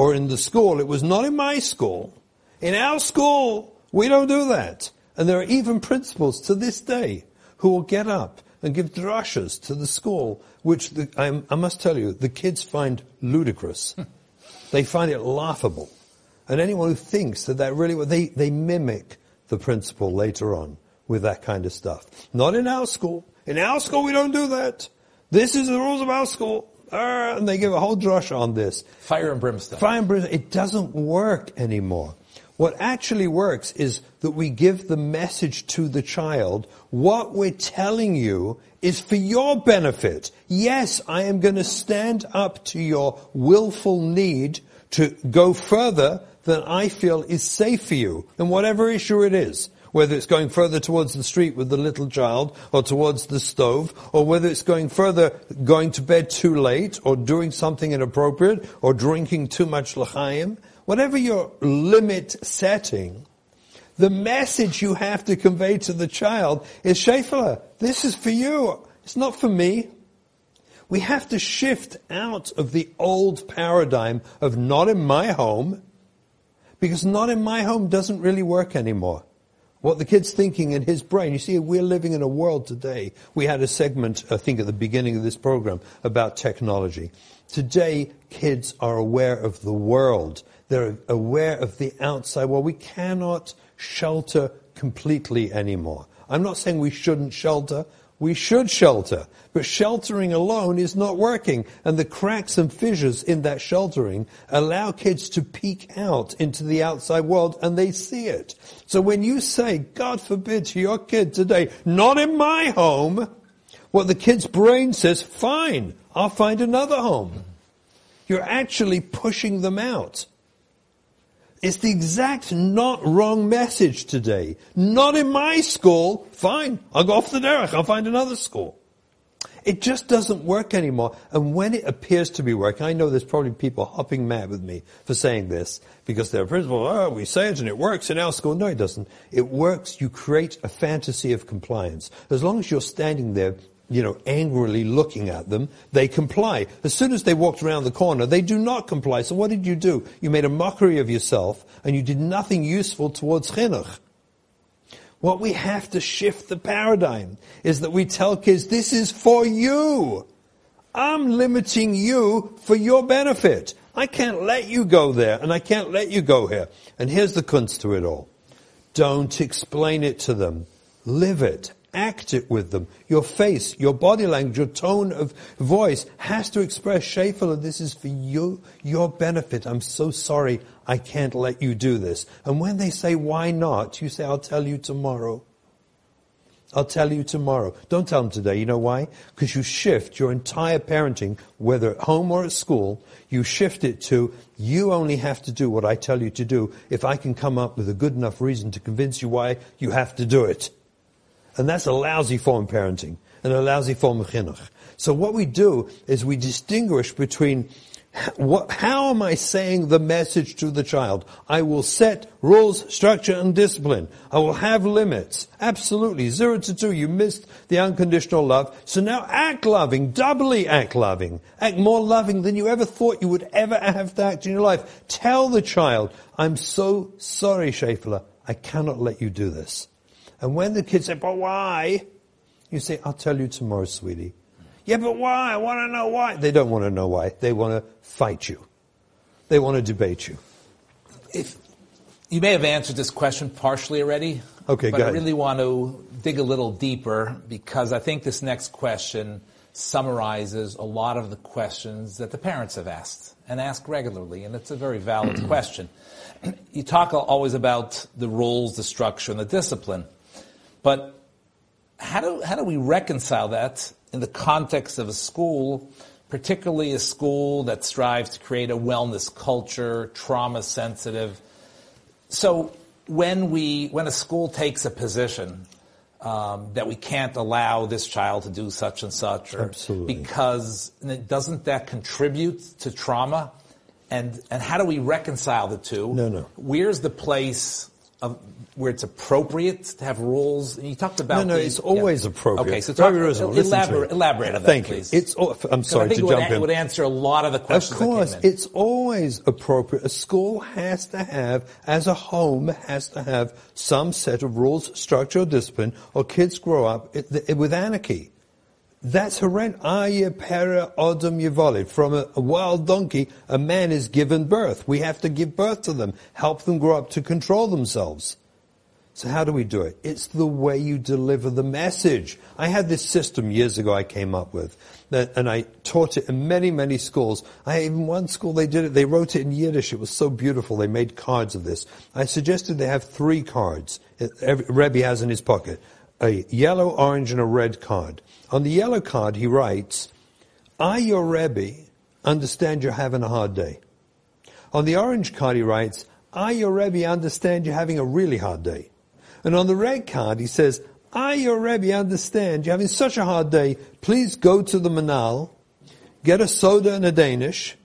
or in the school. It was not in my school. In our school, we don't do that. And there are even principals to this day who will get up and give drashas to the school, which the, I, I must tell you, the kids find ludicrous. Hmm. they find it laughable. And anyone who thinks that that really, they, they mimic the principal later on with that kind of stuff. Not in our school. In our school, we don't do that. This is the rules of our school uh, and they give a whole drush on this. Fire and brimstone. Fire and brimstone. It doesn't work anymore. What actually works is that we give the message to the child. What we're telling you is for your benefit. Yes, I am going to stand up to your willful need to go further than I feel is safe for you, and whatever issue it is whether it's going further towards the street with the little child or towards the stove, or whether it's going further, going to bed too late, or doing something inappropriate, or drinking too much l'chaim, whatever your limit setting, the message you have to convey to the child is, Shefala, this is for you. It's not for me. We have to shift out of the old paradigm of not in my home, because not in my home doesn't really work anymore. What the kid's thinking in his brain. You see, we're living in a world today. We had a segment, I think, at the beginning of this program about technology. Today, kids are aware of the world. They're aware of the outside world. We cannot shelter completely anymore. I'm not saying we shouldn't shelter. We should shelter. But sheltering alone is not working. And the cracks and fissures in that sheltering allow kids to peek out into the outside world and they see it. So when you say, God forbid to your kid today, not in my home, what the kid's brain says, fine, I'll find another home. You're actually pushing them out. It's the exact not wrong message today. Not in my school. Fine. I'll go off the derech. I'll find another school. It just doesn't work anymore. And when it appears to be working, I know there's probably people hopping mad with me for saying this because they're principal, oh, we say it and it works in our school. No, it doesn't. It works. You create a fantasy of compliance. As long as you're standing there you know, angrily looking at them, they comply. As soon as they walked around the corner, they do not comply. So what did you do? You made a mockery of yourself and you did nothing useful towards chinuch. What we have to shift the paradigm is that we tell kids, this is for you. I'm limiting you for your benefit. I can't let you go there and I can't let you go here. And here's the kunst to it all. Don't explain it to them. Live it. Act it with them. Your face, your body language, your tone of voice has to express, Shafela, this is for you, your benefit. I'm so sorry I can't let you do this. And when they say, why not? You say, I'll tell you tomorrow. I'll tell you tomorrow. Don't tell them today. You know why? Because you shift your entire parenting, whether at home or at school, you shift it to, you only have to do what I tell you to do if I can come up with a good enough reason to convince you why you have to do it. And that's a lousy form of parenting and a lousy form of chinuch. So what we do is we distinguish between what, how am I saying the message to the child? I will set rules, structure, and discipline. I will have limits. Absolutely. Zero to two. You missed the unconditional love. So now act loving. Doubly act loving. Act more loving than you ever thought you would ever have to act in your life. Tell the child, I'm so sorry, Shafela. I cannot let you do this. And when the kids say, but why? You say, I'll tell you tomorrow, sweetie. Yeah, but why? I want to know why. They don't want to know why. They want to fight you. They want to debate you. If you may have answered this question partially already. Okay, but I really want to dig a little deeper because I think this next question summarizes a lot of the questions that the parents have asked and ask regularly, and it's a very valid question. You talk always about the rules, the structure, and the discipline. But how do, how do we reconcile that in the context of a school, particularly a school that strives to create a wellness culture, trauma sensitive? So when we, when a school takes a position um, that we can't allow this child to do such and such, or Absolutely. because doesn't that contribute to trauma? And and how do we reconcile the two? No, no. Where's the place of where it's appropriate to have rules? And you talked about No, no, the- it's always yeah. appropriate. Okay, so talk. Elaborate, elaborate on that, Thank please. you. It's. I'm sorry I think to it would, jump a- in. would answer a lot of the questions. Of course, that came in. it's always appropriate. A school has to have, as a home, has to have some set of rules, structure, or discipline, or kids grow up it- it- with anarchy. That's horrendous. Aye para odom yivolid. From a, wild donkey, a man is given birth. We have to give birth to them, help them grow up to control themselves. So how do we do it? It's the way you deliver the message. I had this system years ago I came up with, and I taught it in many, many schools. I even one school they did it, they wrote it in Yiddish. It was so beautiful. They made cards of this. I suggested they have three cards. Every, Rebbe has in his pocket. A yellow, orange, and a red card. On the yellow card he writes, I, your Rebbe, understand you're having a hard day. On the orange card he writes, I, your Rebbe, understand you're having a really hard day. And on the red card he says, I, your Rebbe, understand you're having such a hard day. Please go to the Menahel, get a soda and a Danish,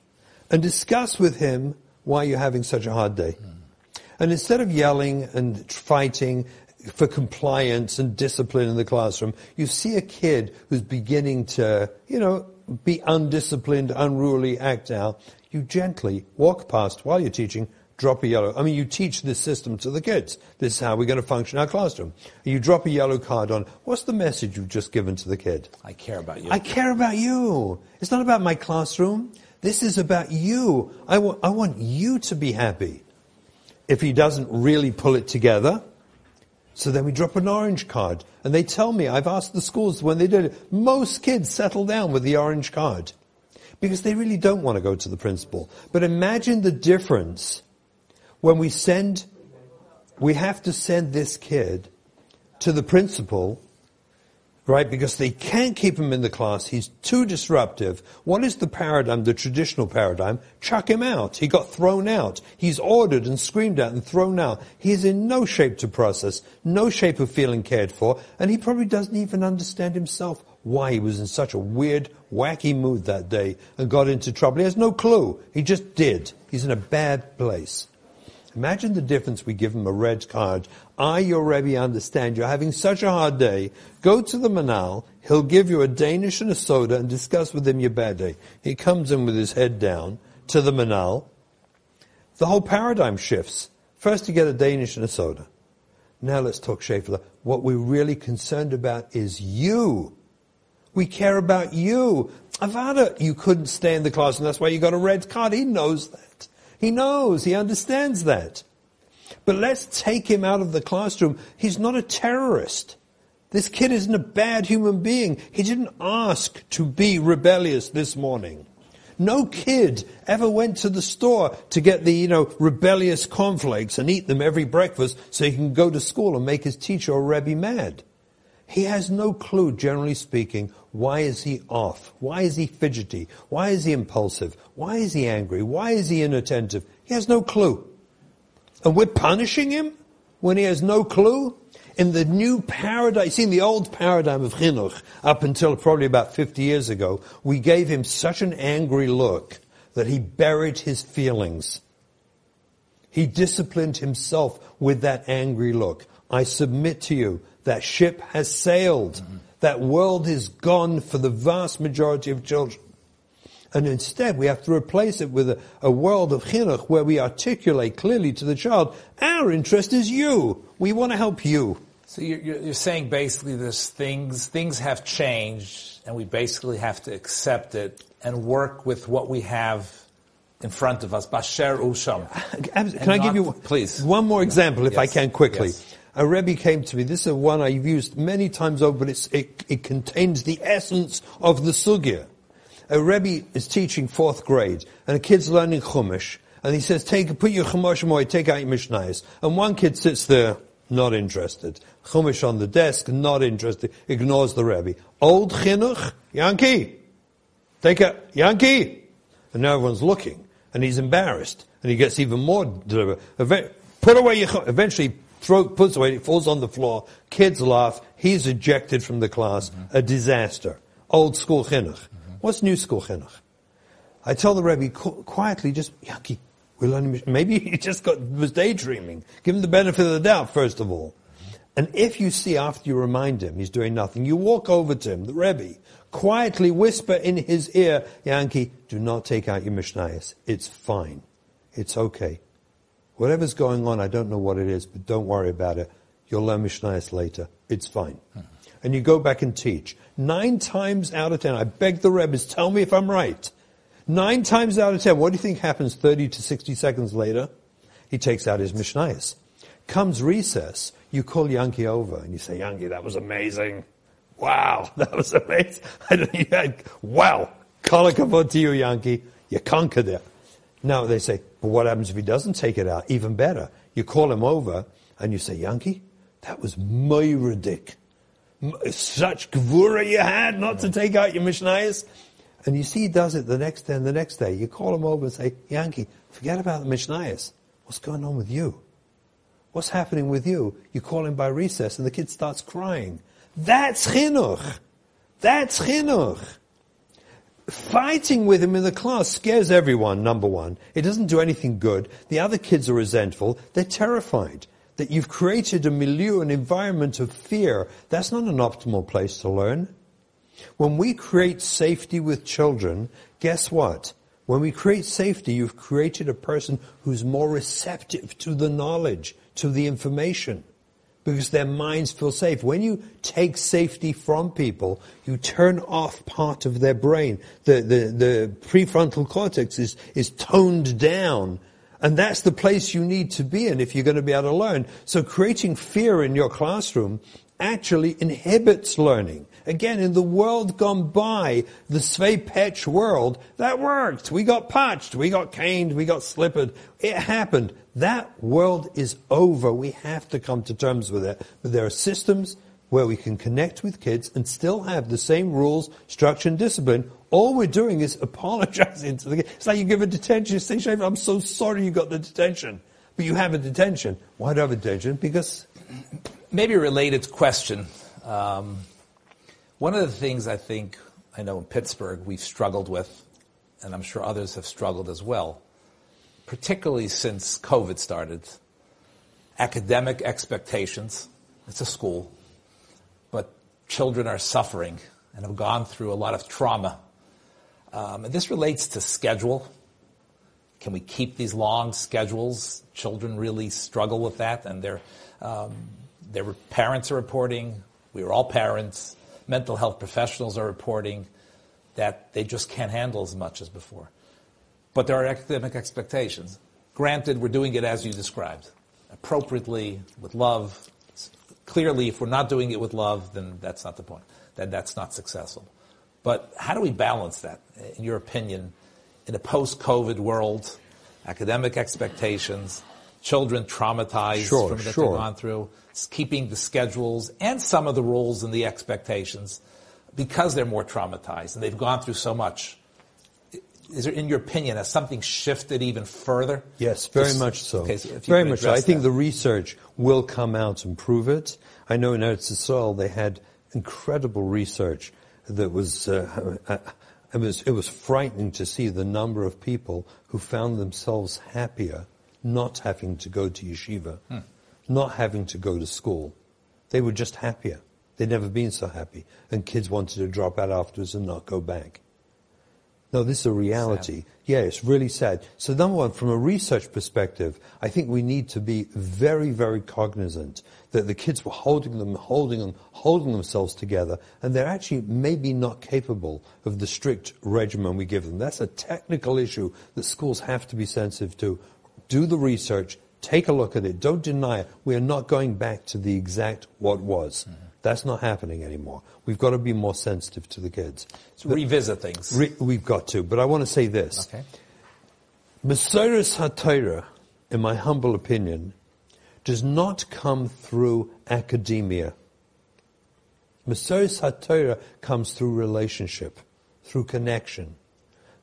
and discuss with him why you're having such a hard day. And instead of yelling and fighting for compliance and discipline in the classroom, you see a kid who's beginning to, you know, be undisciplined, unruly, act out. You gently walk past while you're teaching, drop a yellow. I mean, you teach this system to the kids. This is how we're going to function our classroom. You drop a yellow card on. What's the message you've just given to the kid? I care about you. I care about you. It's not about my classroom. This is about you. I want, I want you to be happy. If he doesn't really pull it together, so then we drop an orange card. And they tell me, I've asked the schools when they did it, most kids settle down with the orange card. Because they really don't want to go to the principal. But imagine the difference when we send, we have to send this kid to the principal right? Because they can't keep him in the class. He's too disruptive. What is the paradigm, the traditional paradigm? Chuck him out. He got thrown out. He's ordered and screamed at and thrown out. He's in no shape to process, no shape of feeling cared for, and he probably doesn't even understand himself why he was in such a weird, wacky mood that day and got into trouble. He has no clue. He just did. He's in a bad place. Imagine the difference we give him a red card. I, your Rebbe, understand you're having such a hard day. Go to the Menahel. He'll give you a Danish and a soda and discuss with him your bad day. He comes in with his head down to the Menahel. The whole paradigm shifts. First you get a Danish and a soda. Now let's talk Shafler. What we're really concerned about is you. We care about you. Avada, you couldn't stay in the class and that's why you got a red card. He knows that. He knows, he understands that. But let's take him out of the classroom. He's not a terrorist. This kid isn't a bad human being. He didn't ask to be rebellious this morning. No kid ever went to the store to get the, you know, rebellious cornflakes and eat them every breakfast so he can go to school and make his teacher or Rebbe mad. He has no clue, generally speaking, why is he off? Why is he fidgety? Why is he impulsive? Why is he angry? Why is he inattentive? He has no clue. And we're punishing him when he has no clue? In the new paradigm, see, in the old paradigm of chinuch, up until probably about 50 years ago, we gave him such an angry look that he buried his feelings. He disciplined himself with that angry look. I submit to you that ship has sailed. Mm-hmm. That world is gone for the vast majority of children. And instead, we have to replace it with a, a, world of chinuch where we articulate clearly to the child, our interest is you. We want to help you. So you're, you're saying basically this things, things have changed and we basically have to accept it and work with what we have in front of us. Basher Usham. Can I give you please. one more example, if yes. I can quickly? Yes a Rebbe came to me. This is one I've used many times over, but it, it contains the essence of the sugya. A Rebbe is teaching fourth grade, and a kid's learning Chumash, and he says, "Take, put your Chumash away, take out your Mishnayos." And one kid sits there, not interested. Chumash on the desk, not interested, ignores the Rebbe. Old chinuch, Yankee, take a Yankee, and now everyone's looking, and he's embarrassed, and he gets even more. Put away your. Eventually, throw, puts away, it falls on the floor. Kids laugh. He's ejected from the class. Mm-hmm. A disaster. Old school chinuch. Mm-hmm. What's new school chinuch? I tell the Rebbe quietly, just yucky. We learn. Maybe he just got was daydreaming. Give him the benefit of the doubt first of all. And if you see after you remind him he's doing nothing, you walk over to him, the Rebbe, quietly whisper in his ear, Yankee, do not take out your Mishnayos. It's fine. It's okay. Whatever's going on, I don't know what it is, but don't worry about it. You'll learn Mishnayos later. It's fine. Hmm. And you go back and teach. Nine times out of ten, I beg the Rebbes, tell me if I'm right. Nine times out of ten, what do you think happens 30 to 60 seconds later? He takes out his Mishnayos. Comes recess, you call Yankee over and you say, Yankee, that was amazing. Wow, that was amazing. wow, call to you, Yankee. You conquered it. Now they say, but what happens if he doesn't take it out? Even better. You call him over and you say, Yankee, that was Moiradik. Such gvura you had not to take out your Mishnayos. And you see he does it the next day and the next day. You call him over and say, Yankee, forget about the Mishnayos. What's going on with you? What's happening with you? You call him by recess and the kid starts crying. That's chinuch. That's chinuch fighting with him in the class scares everyone, number one. It doesn't do anything good. The other kids are resentful. They're terrified that you've created a milieu, an environment of fear. That's not an optimal place to learn. When we create safety with children, guess what? When we create safety, you've created a person who's more receptive to the knowledge, to the information, because their minds feel safe. When you take safety from people, you turn off part of their brain. The, the, the prefrontal cortex is, is toned down. And that's the place you need to be in if you're going to be able to learn. So creating fear in your classroom actually inhibits learning. Again, in the world gone by, the Svei world, that worked. We got patched, we got caned, we got slippered. It happened. That world is over. We have to come to terms with it. But there are systems where we can connect with kids and still have the same rules, structure, and discipline. All we're doing is apologizing to the kids. It's like you give a detention, you say, I'm so sorry you got the detention. But you have a detention. Why do you have a detention? Because maybe a related question. Um, one of the things I think I know in Pittsburgh we've struggled with, and I'm sure others have struggled as well, particularly since COVID started, academic expectations. It's a school, but children are suffering and have gone through a lot of trauma. Um, and this relates to schedule. Can we keep these long schedules? Children really struggle with that, and their um, their parents are reporting. We are all parents mental health professionals are reporting that they just can't handle as much as before. But there are academic expectations. Granted, we're doing it as you described, appropriately, with love. Clearly, if we're not doing it with love, then that's not the point. Then that's not successful. But how do we balance that, in your opinion, in a post-COVID world, academic expectations, children traumatized sure, from what sure. they've gone through, keeping the schedules and some of the rules and the expectations because they're more traumatized and they've gone through so much. Is there, in your opinion, has something shifted even further? Yes, very much so. Okay, so very much so. I think the research will come out and prove it. I know in Eretz Yisrael they had incredible research that was, uh, uh, it was, it was frightening to see the number of people who found themselves happier not having to go to yeshiva. Hmm not having to go to school. They were just happier. They'd never been so happy. And kids wanted to drop out afterwards and not go back. No, this is a reality. Sad. Yeah, it's really sad. So number one, from a research perspective, I think we need to be very, very cognizant that the kids were holding them, holding them, holding themselves together, and they're actually maybe not capable of the strict regimen we give them. That's a technical issue that schools have to be sensitive to. Do the research, Take a look at it. Don't deny it. We are not going back to the exact what was. Mm-hmm. That's not happening anymore. We've got to be more sensitive to the kids. So revisit things. Re- we've got to. But I want to say this. Okay. Mesiris HaTorah, in my humble opinion, does not come through academia. Mesiris HaTorah comes through relationship, through connection.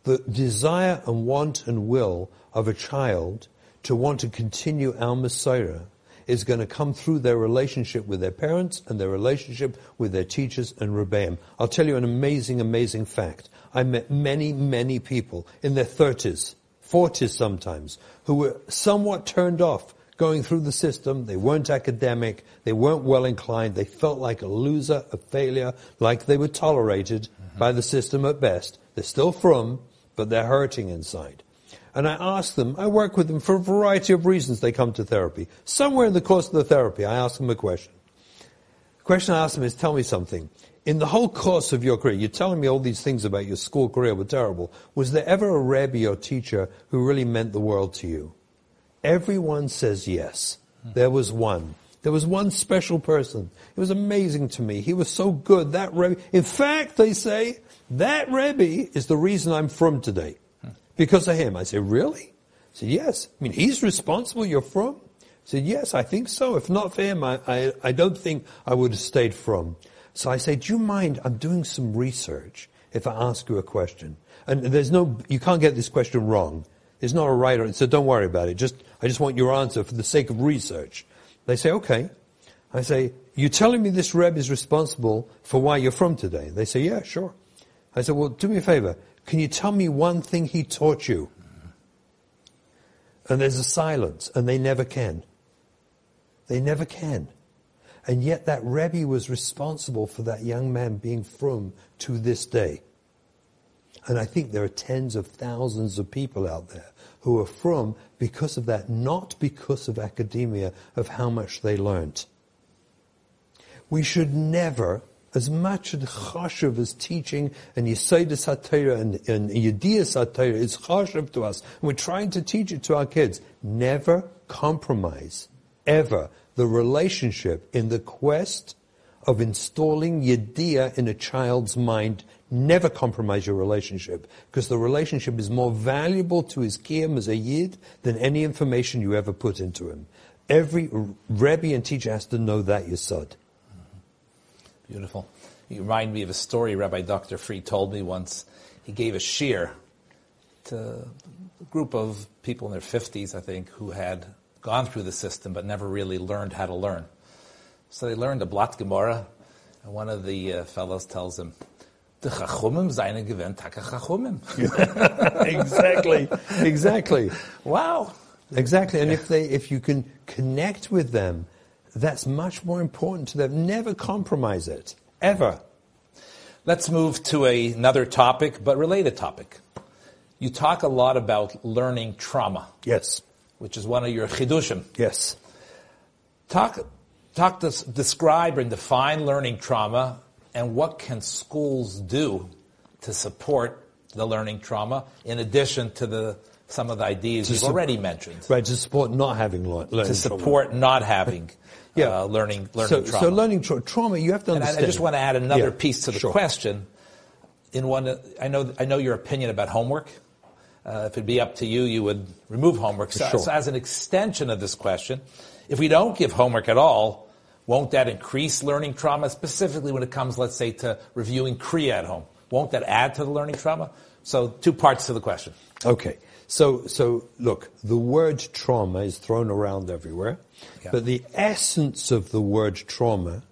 The desire and want and will of a child to want to continue our Messiah is going to come through their relationship with their parents and their relationship with their teachers and Rebbeim. I'll tell you an amazing, amazing fact. I met many, many people in their 30s, 40s sometimes, who were somewhat turned off going through the system. They weren't academic. They weren't well inclined. They felt like a loser, a failure, like they were tolerated mm-hmm. by the system at best. They're still frum, but they're hurting inside and I ask them, I work with them for a variety of reasons they come to therapy. Somewhere in the course of the therapy, I ask them a question. The question I ask them is, tell me something. In the whole course of your career, you're telling me all these things about your school career were terrible. Was there ever a rabbi or teacher who really meant the world to you? Everyone says yes. There was one. There was one special person. It was amazing to me. He was so good. That Rebbe, in fact, they say, that Rebbe is the reason I'm frum today because of him. I said, really? I said, yes. I mean, he's responsible. You're frum? I said, yes, I think so. If not for him, I, I, I don't think I would have stayed frum. So I say, do you mind? I'm doing some research if I ask you a question. And there's no, you can't get this question wrong. It's not a right or, so don't worry about it. Just, I just want your answer for the sake of research. They say, okay. I say, you're telling me this Reb is responsible for why you're frum today? They say, yeah, sure. I said, well, do me a favor. Can you tell me one thing he taught you? And there's a silence, and they never can. They never can. And yet that Rebbe was responsible for that young man being frum to this day. And I think there are tens of thousands of people out there who are frum because of that, not because of academia, of how much they learned. We should never, as much as chashuv as teaching and Yisayda Satira and, and Yediyah Satira is chashuv to us, we're trying to teach it to our kids, never compromise, ever, the relationship in the quest of installing Yediyah in a child's mind Never compromise your relationship because the relationship is more valuable to his kiyam as a yid than any information you ever put into him. Every Rebbe and teacher has to know that yisod. Beautiful. You remind me of a story Rabbi Dr. Free told me once. He gave a shiur to a group of people in their 50s, I think, who had gone through the system but never really learned how to learn. So they learned a Blat Gemara, and one of the uh, fellows tells him, the Chachumim seine gewähnt Chachumim. exactly, exactly. Wow. Exactly, and if they, if you can connect with them, that's much more important to them. Never compromise it, ever. Let's move to a, another topic, but related topic. You talk a lot about learning trauma. Yes. Which is one of your chidushim. Yes. Talk, talk, describe and define learning trauma and what can schools do to support the learning trauma in addition to the some of the ideas to you've su- already mentioned. Right, to support not having learning To support trauma. not having yeah. Uh, learning, learning so, trauma. So learning tra- trauma, you have to understand. And I, I just want to add another yeah, piece to the sure. question. In one, I know, I know your opinion about homework. Uh, if it'd be up to you, you would remove homework. So, sure. so as an extension of this question, if we don't give homework at all, won't that increase learning trauma, specifically when it comes, let's say, to reviewing Kriya at home? Won't that add to the learning trauma? So two parts to the question. Okay. So, so look, the word trauma is thrown around everywhere, yeah. but the essence of the word trauma,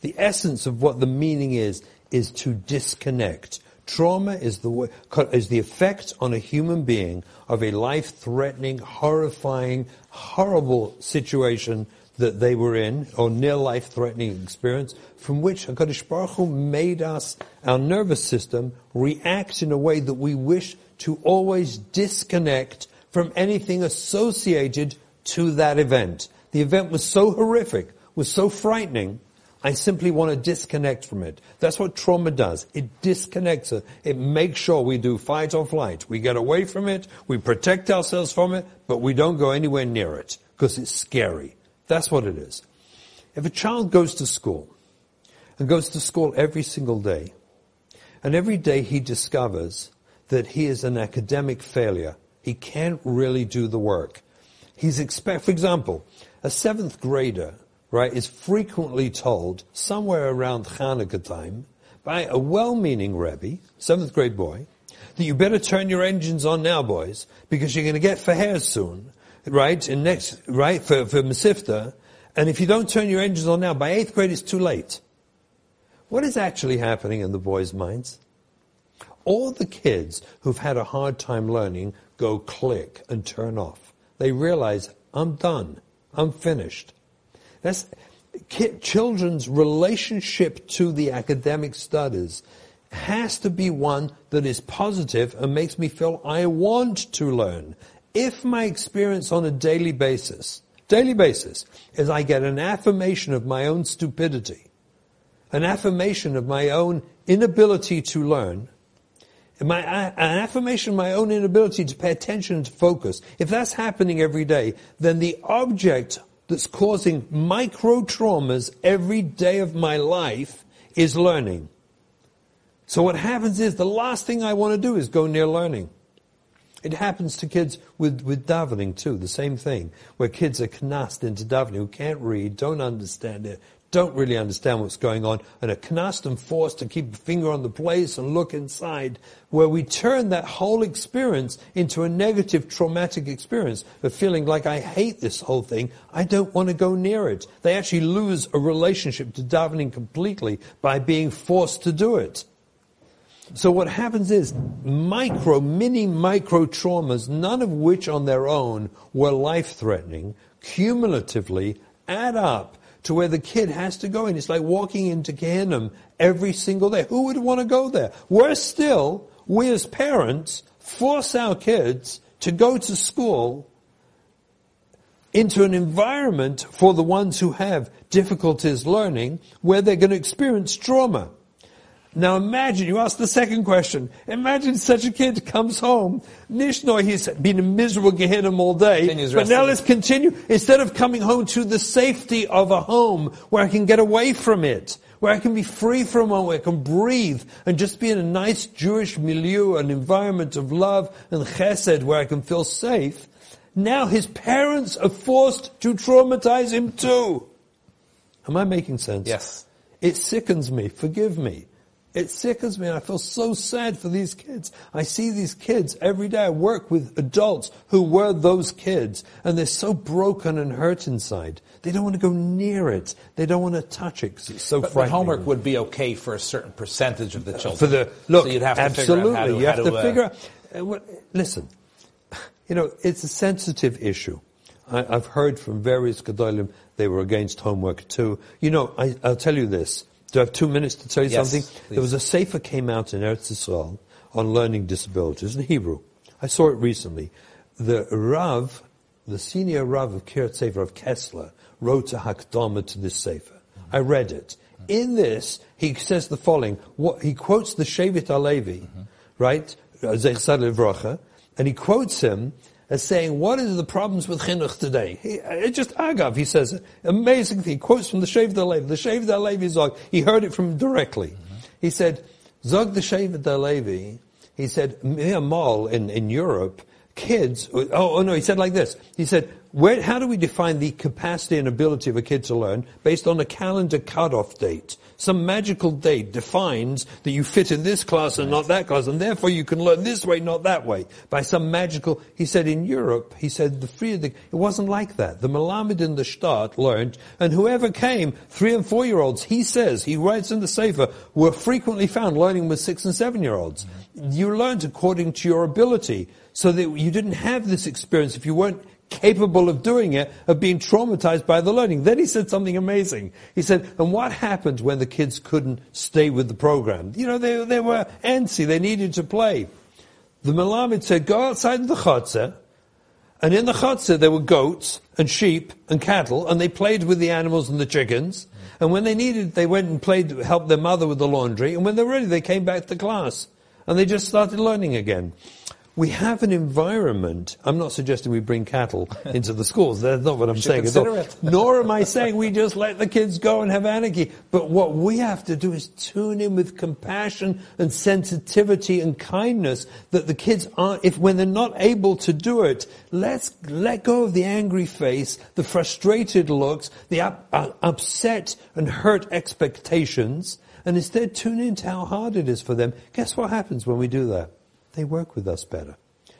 the essence of what the meaning is, is to disconnect. Trauma is the, is the effect on a human being of a life-threatening, horrifying, horrible situation that they were in, or near life-threatening experience, from which HaKadosh Baruch Hu made us, our nervous system, react in a way that we wish to always disconnect from anything associated to that event. The event was so horrific, was so frightening, I simply want to disconnect from it. That's what trauma does. It disconnects it. It makes sure we do fight or flight. We get away from it, we protect ourselves from it, but we don't go anywhere near it because it's scary. That's what it is. If a child goes to school and goes to school every single day, and every day he discovers that he is an academic failure, he can't really do the work. He's expect, for example, a seventh grader, right, is frequently told somewhere around Hanukkah time by a well-meaning Rebbe, seventh grade boy, that you better turn your engines on now, boys, because you're going to get farhers soon right? And next, right, for, for Mesivta. And if you don't turn your engines on now, by eighth grade it's too late. What is actually happening in the boys' minds? All the kids who've had a hard time learning go click and turn off. They realize, I'm done. I'm finished. That's, children's relationship to the academic studies has to be one that is positive and makes me feel I want to learn if my experience on a daily basis, daily basis, is I get an affirmation of my own stupidity, an affirmation of my own inability to learn, my, an affirmation of my own inability to pay attention and to focus, if that's happening every day, then the object that's causing micro traumas every day of my life is learning. So what happens is the last thing I want to do is go near learning. It happens to kids with, with davening too, the same thing, where kids are knast into davening who can't read, don't understand it, don't really understand what's going on, and are knast and forced to keep a finger on the place and look inside, where we turn that whole experience into a negative traumatic experience of feeling like I hate this whole thing, I don't want to go near it. They actually lose a relationship to davening completely by being forced to do it. So what happens is micro, mini micro traumas, none of which on their own were life threatening, cumulatively add up to where the kid has to go in. It's like walking into Gehenna every single day. Who would want to go there? Worse still, we as parents force our kids to go to school into an environment for the ones who have difficulties learning where they're going to experience trauma. Now imagine, you ask the second question, imagine such a kid comes home, Nishnoy, he's been a miserable Gehinnom all day, Continues but now let's continue, instead of coming home to the safety of a home where I can get away from it, where I can be free from it, where I can breathe, and just be in a nice Jewish milieu, an environment of love and chesed where I can feel safe, now his parents are forced to traumatize him too. Am I making sense? Yes. It sickens me. Forgive me. It sickens me and I feel so sad for these kids. I see these kids every day. I work with adults who were those kids and they're so broken and hurt inside. They don't want to go near it. They don't want to touch it because it's so But, but homework would be okay for a certain percentage of the children. For the, look, so you'd have to absolutely. figure out how to, you have how to, uh, figure out, uh, listen, you know, it's a sensitive issue. I, I've heard from various Gedolim, they were against homework too. You know, I, I'll tell you this. Do I have two minutes to tell you Yes, something? please. There was a sefer came out in Eretz Yisrael on learning disabilities in Hebrew. I saw it recently. The Rav, the senior Rav of Kiryat Sefer of Kessler, wrote a hakdama to this sefer. I read it. In this, he says the following. What, he quotes the Shevet HaLevi, mm-hmm. right? Zechzad Levracha, and he quotes him as saying, what is the problems with chinuch today? He, uh, it just agav, he says, amazing thing. He quotes from the Shevet HaLevi. The Shevet HaLevi Zog, he heard it from directly. He said, Zog the Shevet HaLevi, he said, mere mall in, in Europe, kids, oh, oh no, he said like this. He said, where, how do we define the capacity and ability of a kid to learn based on a calendar cutoff date? Some magical date defines that you fit in this class and not that class, and therefore you can learn this way, not that way. By some magical, he said in Europe, he said the Friedrich, it wasn't like that. The Malamed in the Stadt learned, and whoever came, three and four year olds, he says, he writes in the Sefer, were frequently found learning with six and seven year olds. You learned according to your ability, so that you didn't have this experience if you weren't capable of doing it, of being traumatized by the learning. Then he said something amazing. He said, and what happened when the kids couldn't stay with the program? You know, they, they were antsy, they needed to play. The Malamed said, go outside the chutzah, and in the chutzah there were goats and sheep and cattle, and they played with the animals and the chickens. And when they needed, they went and played, helped their mother with the laundry. And when they were ready, they came back to class. And they just started learning again. We have an environment. I'm not suggesting we bring cattle into the schools. That's not what I'm saying at all. Nor am I saying we just let the kids go and have anarchy. But what we have to do is tune in with compassion and sensitivity and kindness that the kids aren't, if when they're not able to do it, let's let go of the angry face, the frustrated looks, the up, uh, upset and hurt expectations, and instead tune into how hard it is for them. Guess what happens when we do that? They work with us better.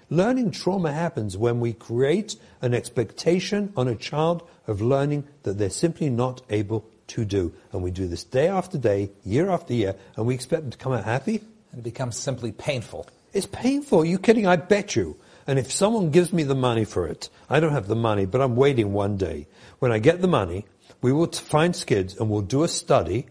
Learning trauma happens when we create an expectation on a child of learning that they're simply not able to do. And we do this day after day, year after year, and we expect them to come out happy. And it becomes simply painful. It's painful. Are you kidding? I bet you. And if someone gives me the money for it, I don't have the money, but I'm waiting one day. When I get the money, we will find skids and we'll do a study.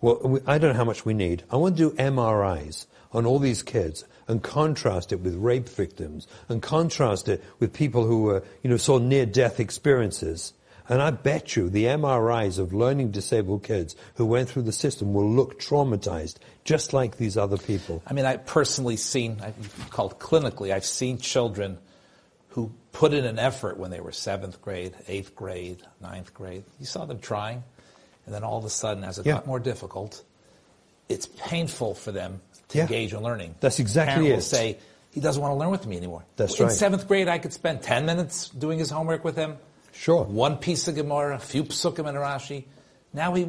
Well, I don't know how much we need. I want to do MRIs on all these kids and contrast it with rape victims and contrast it with people who were, you know, saw near-death experiences. And I bet you the MRIs of learning disabled kids who went through the system will look traumatized, just like these other people. I mean, I've personally seen, I've called clinically, I've seen children who put in an effort when they were seventh grade, eighth grade, ninth grade. You saw them trying, and then all of a sudden, as it Yeah. got more difficult, it's painful for them to Yeah. engage in learning. That's exactly Parent it. say, he doesn't want to learn with me anymore. That's right. in seventh grade, I could spend 10 minutes doing his homework with him. Sure. One piece of Gemara, a few psukim and Rashi. Now he,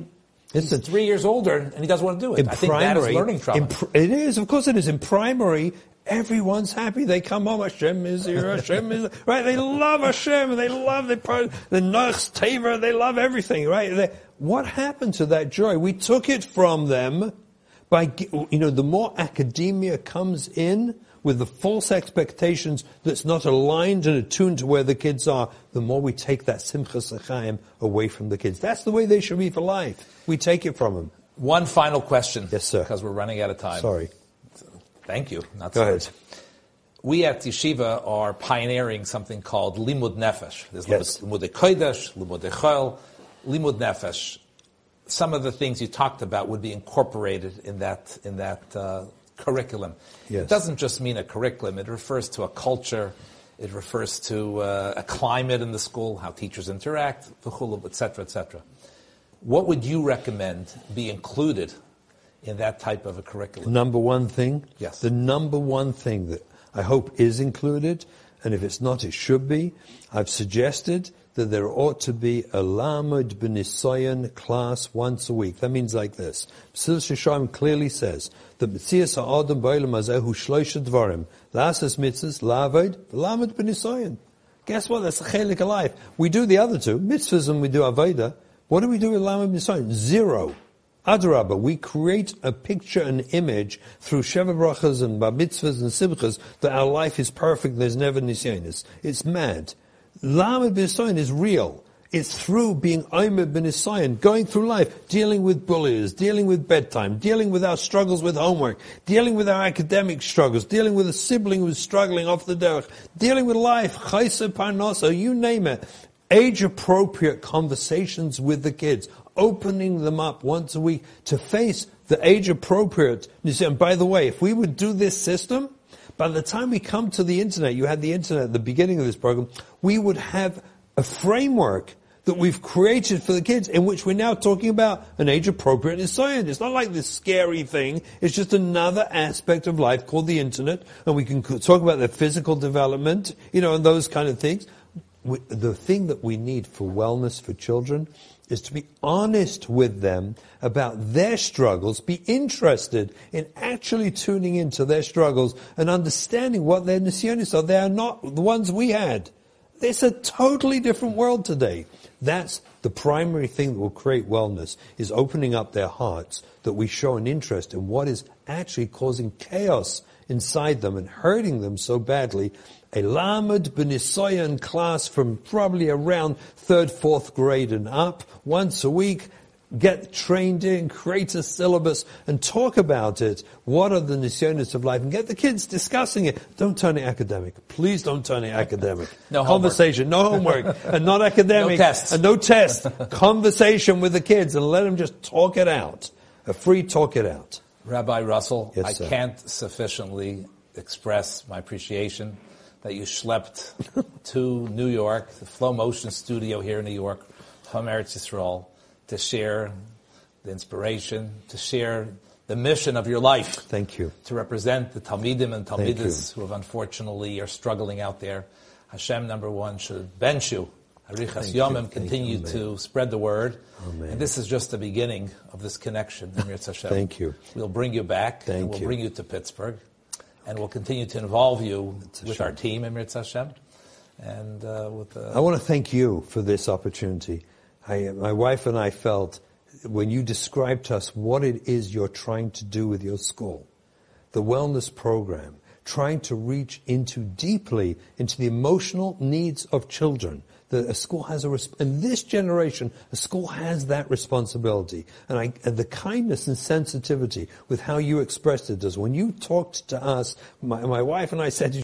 he's Listen. three years older and he doesn't want to do it. In I think that is learning trauma. in pr- it is, of course it is. In primary, everyone's happy. They come home, Hashem is here, Hashem is right. They love Hashem. They love the the Nachs Taver. They love everything, right? They, what happened to that joy? We took it from them by, you know, the more academia comes in with the false expectations that's not aligned and attuned to where the kids are, the more we take that simchas achayim away from the kids. That's the way they should be for life. We take it from them. One final question. Yes, sir. Because we're running out of time. Sorry. Thank you. Not Go sorry. ahead. We at Yeshiva are pioneering something called Limud Nefesh. There's Yes. Limud Kodesh, Limud Chol, Limud Nefesh. Some of the things you talked about would be incorporated in that, in that uh, curriculum. Yes. It doesn't just mean a curriculum, it refers to a culture, it refers to uh, a climate in the school, how teachers interact, et cetera, et cetera. What would you recommend be included in that type of a curriculum? Number one thing? Yes. The number one thing that I hope is included, and if it's not, it should be. I've suggested that there ought to be a Lamed Benisoyan class once a week. That means like this. Psil Shisham clearly says that Mitzias Ha'adam Ba'olam Hazehu Shloisha Dvarim, Lasas Mitzvahs, Lavod, Lamed Benisoyan. Guess what? That's a chelik of life. We do the other two, mitzvahs and we do Aveda. What do we do with Lamed Benisoyan? Zero. Adrabah, we create a picture, an image through Sheva Brachas and Bar Mitzvahs and Simchas that our life is perfect, there's never Nisyanis. It's mad. Lamed B'Nisayan is real. It's through being Omer B'Nisayan, going through life, dealing with bullies, dealing with bedtime, dealing with our struggles with homework, dealing with our academic struggles, dealing with a sibling who's struggling off the derech, dealing with life, Chayse Parnasa, you name it. Age appropriate conversations with the kids, opening them up once a week to face the age appropriate. And by the way, if we would do this system, by the time we come to the internet, you had the internet at the beginning of this program, we would have a framework that we've created for the kids in which we're now talking about an age appropriate science. It's not like this scary thing. It's just another aspect of life called the internet and we can talk about their physical development, you know, and those kind of things. The thing that we need for wellness for children is to be honest with them about their struggles, be interested in actually tuning into their struggles and understanding what their nisyonis are. They are not the ones we had. It's a totally different world today. That's the primary thing that will create wellness is opening up their hearts that we show an interest in what is actually causing chaos inside them and hurting them so badly. A Lamed Benisoyan class from probably around third, fourth grade and up once a week get trained in, create a syllabus, and talk about it. What are the nisyonis of life? And get the kids discussing it. Don't turn it academic. Please don't turn it academic. No homework. Conversation, no homework, and not academic. No tests. And no test. Conversation with the kids and let them just talk it out. A free talk it out. Rabbi Russell, Yes, I can't sufficiently express my appreciation that you schlepped to New York, the Flow Motion studio here in New York, from Eretz Yisrael, to share the inspiration, to share the mission of your life, Thank you. to represent the Talmidim and. Talmidas who have unfortunately are struggling out there. Hashem, number one, should bench you. Arichas. Yomim, continue you, to spread the word. Amen. And this is just the beginning of this connection. Thank you. We'll bring you back. Thank and we'll you. bring you to Pittsburgh. And we'll continue to involve you with our team, Emir Hashem. And uh, with I want to thank you for this opportunity. I, my wife and I felt when you described to us what it is you're trying to do with your school, the wellness program, trying to reach into deeply into the emotional needs of children. That a school has a res- in this generation, a school has that responsibility, and, I, and the kindness and sensitivity with how you expressed it. Does when you talked to us, my, my wife and I said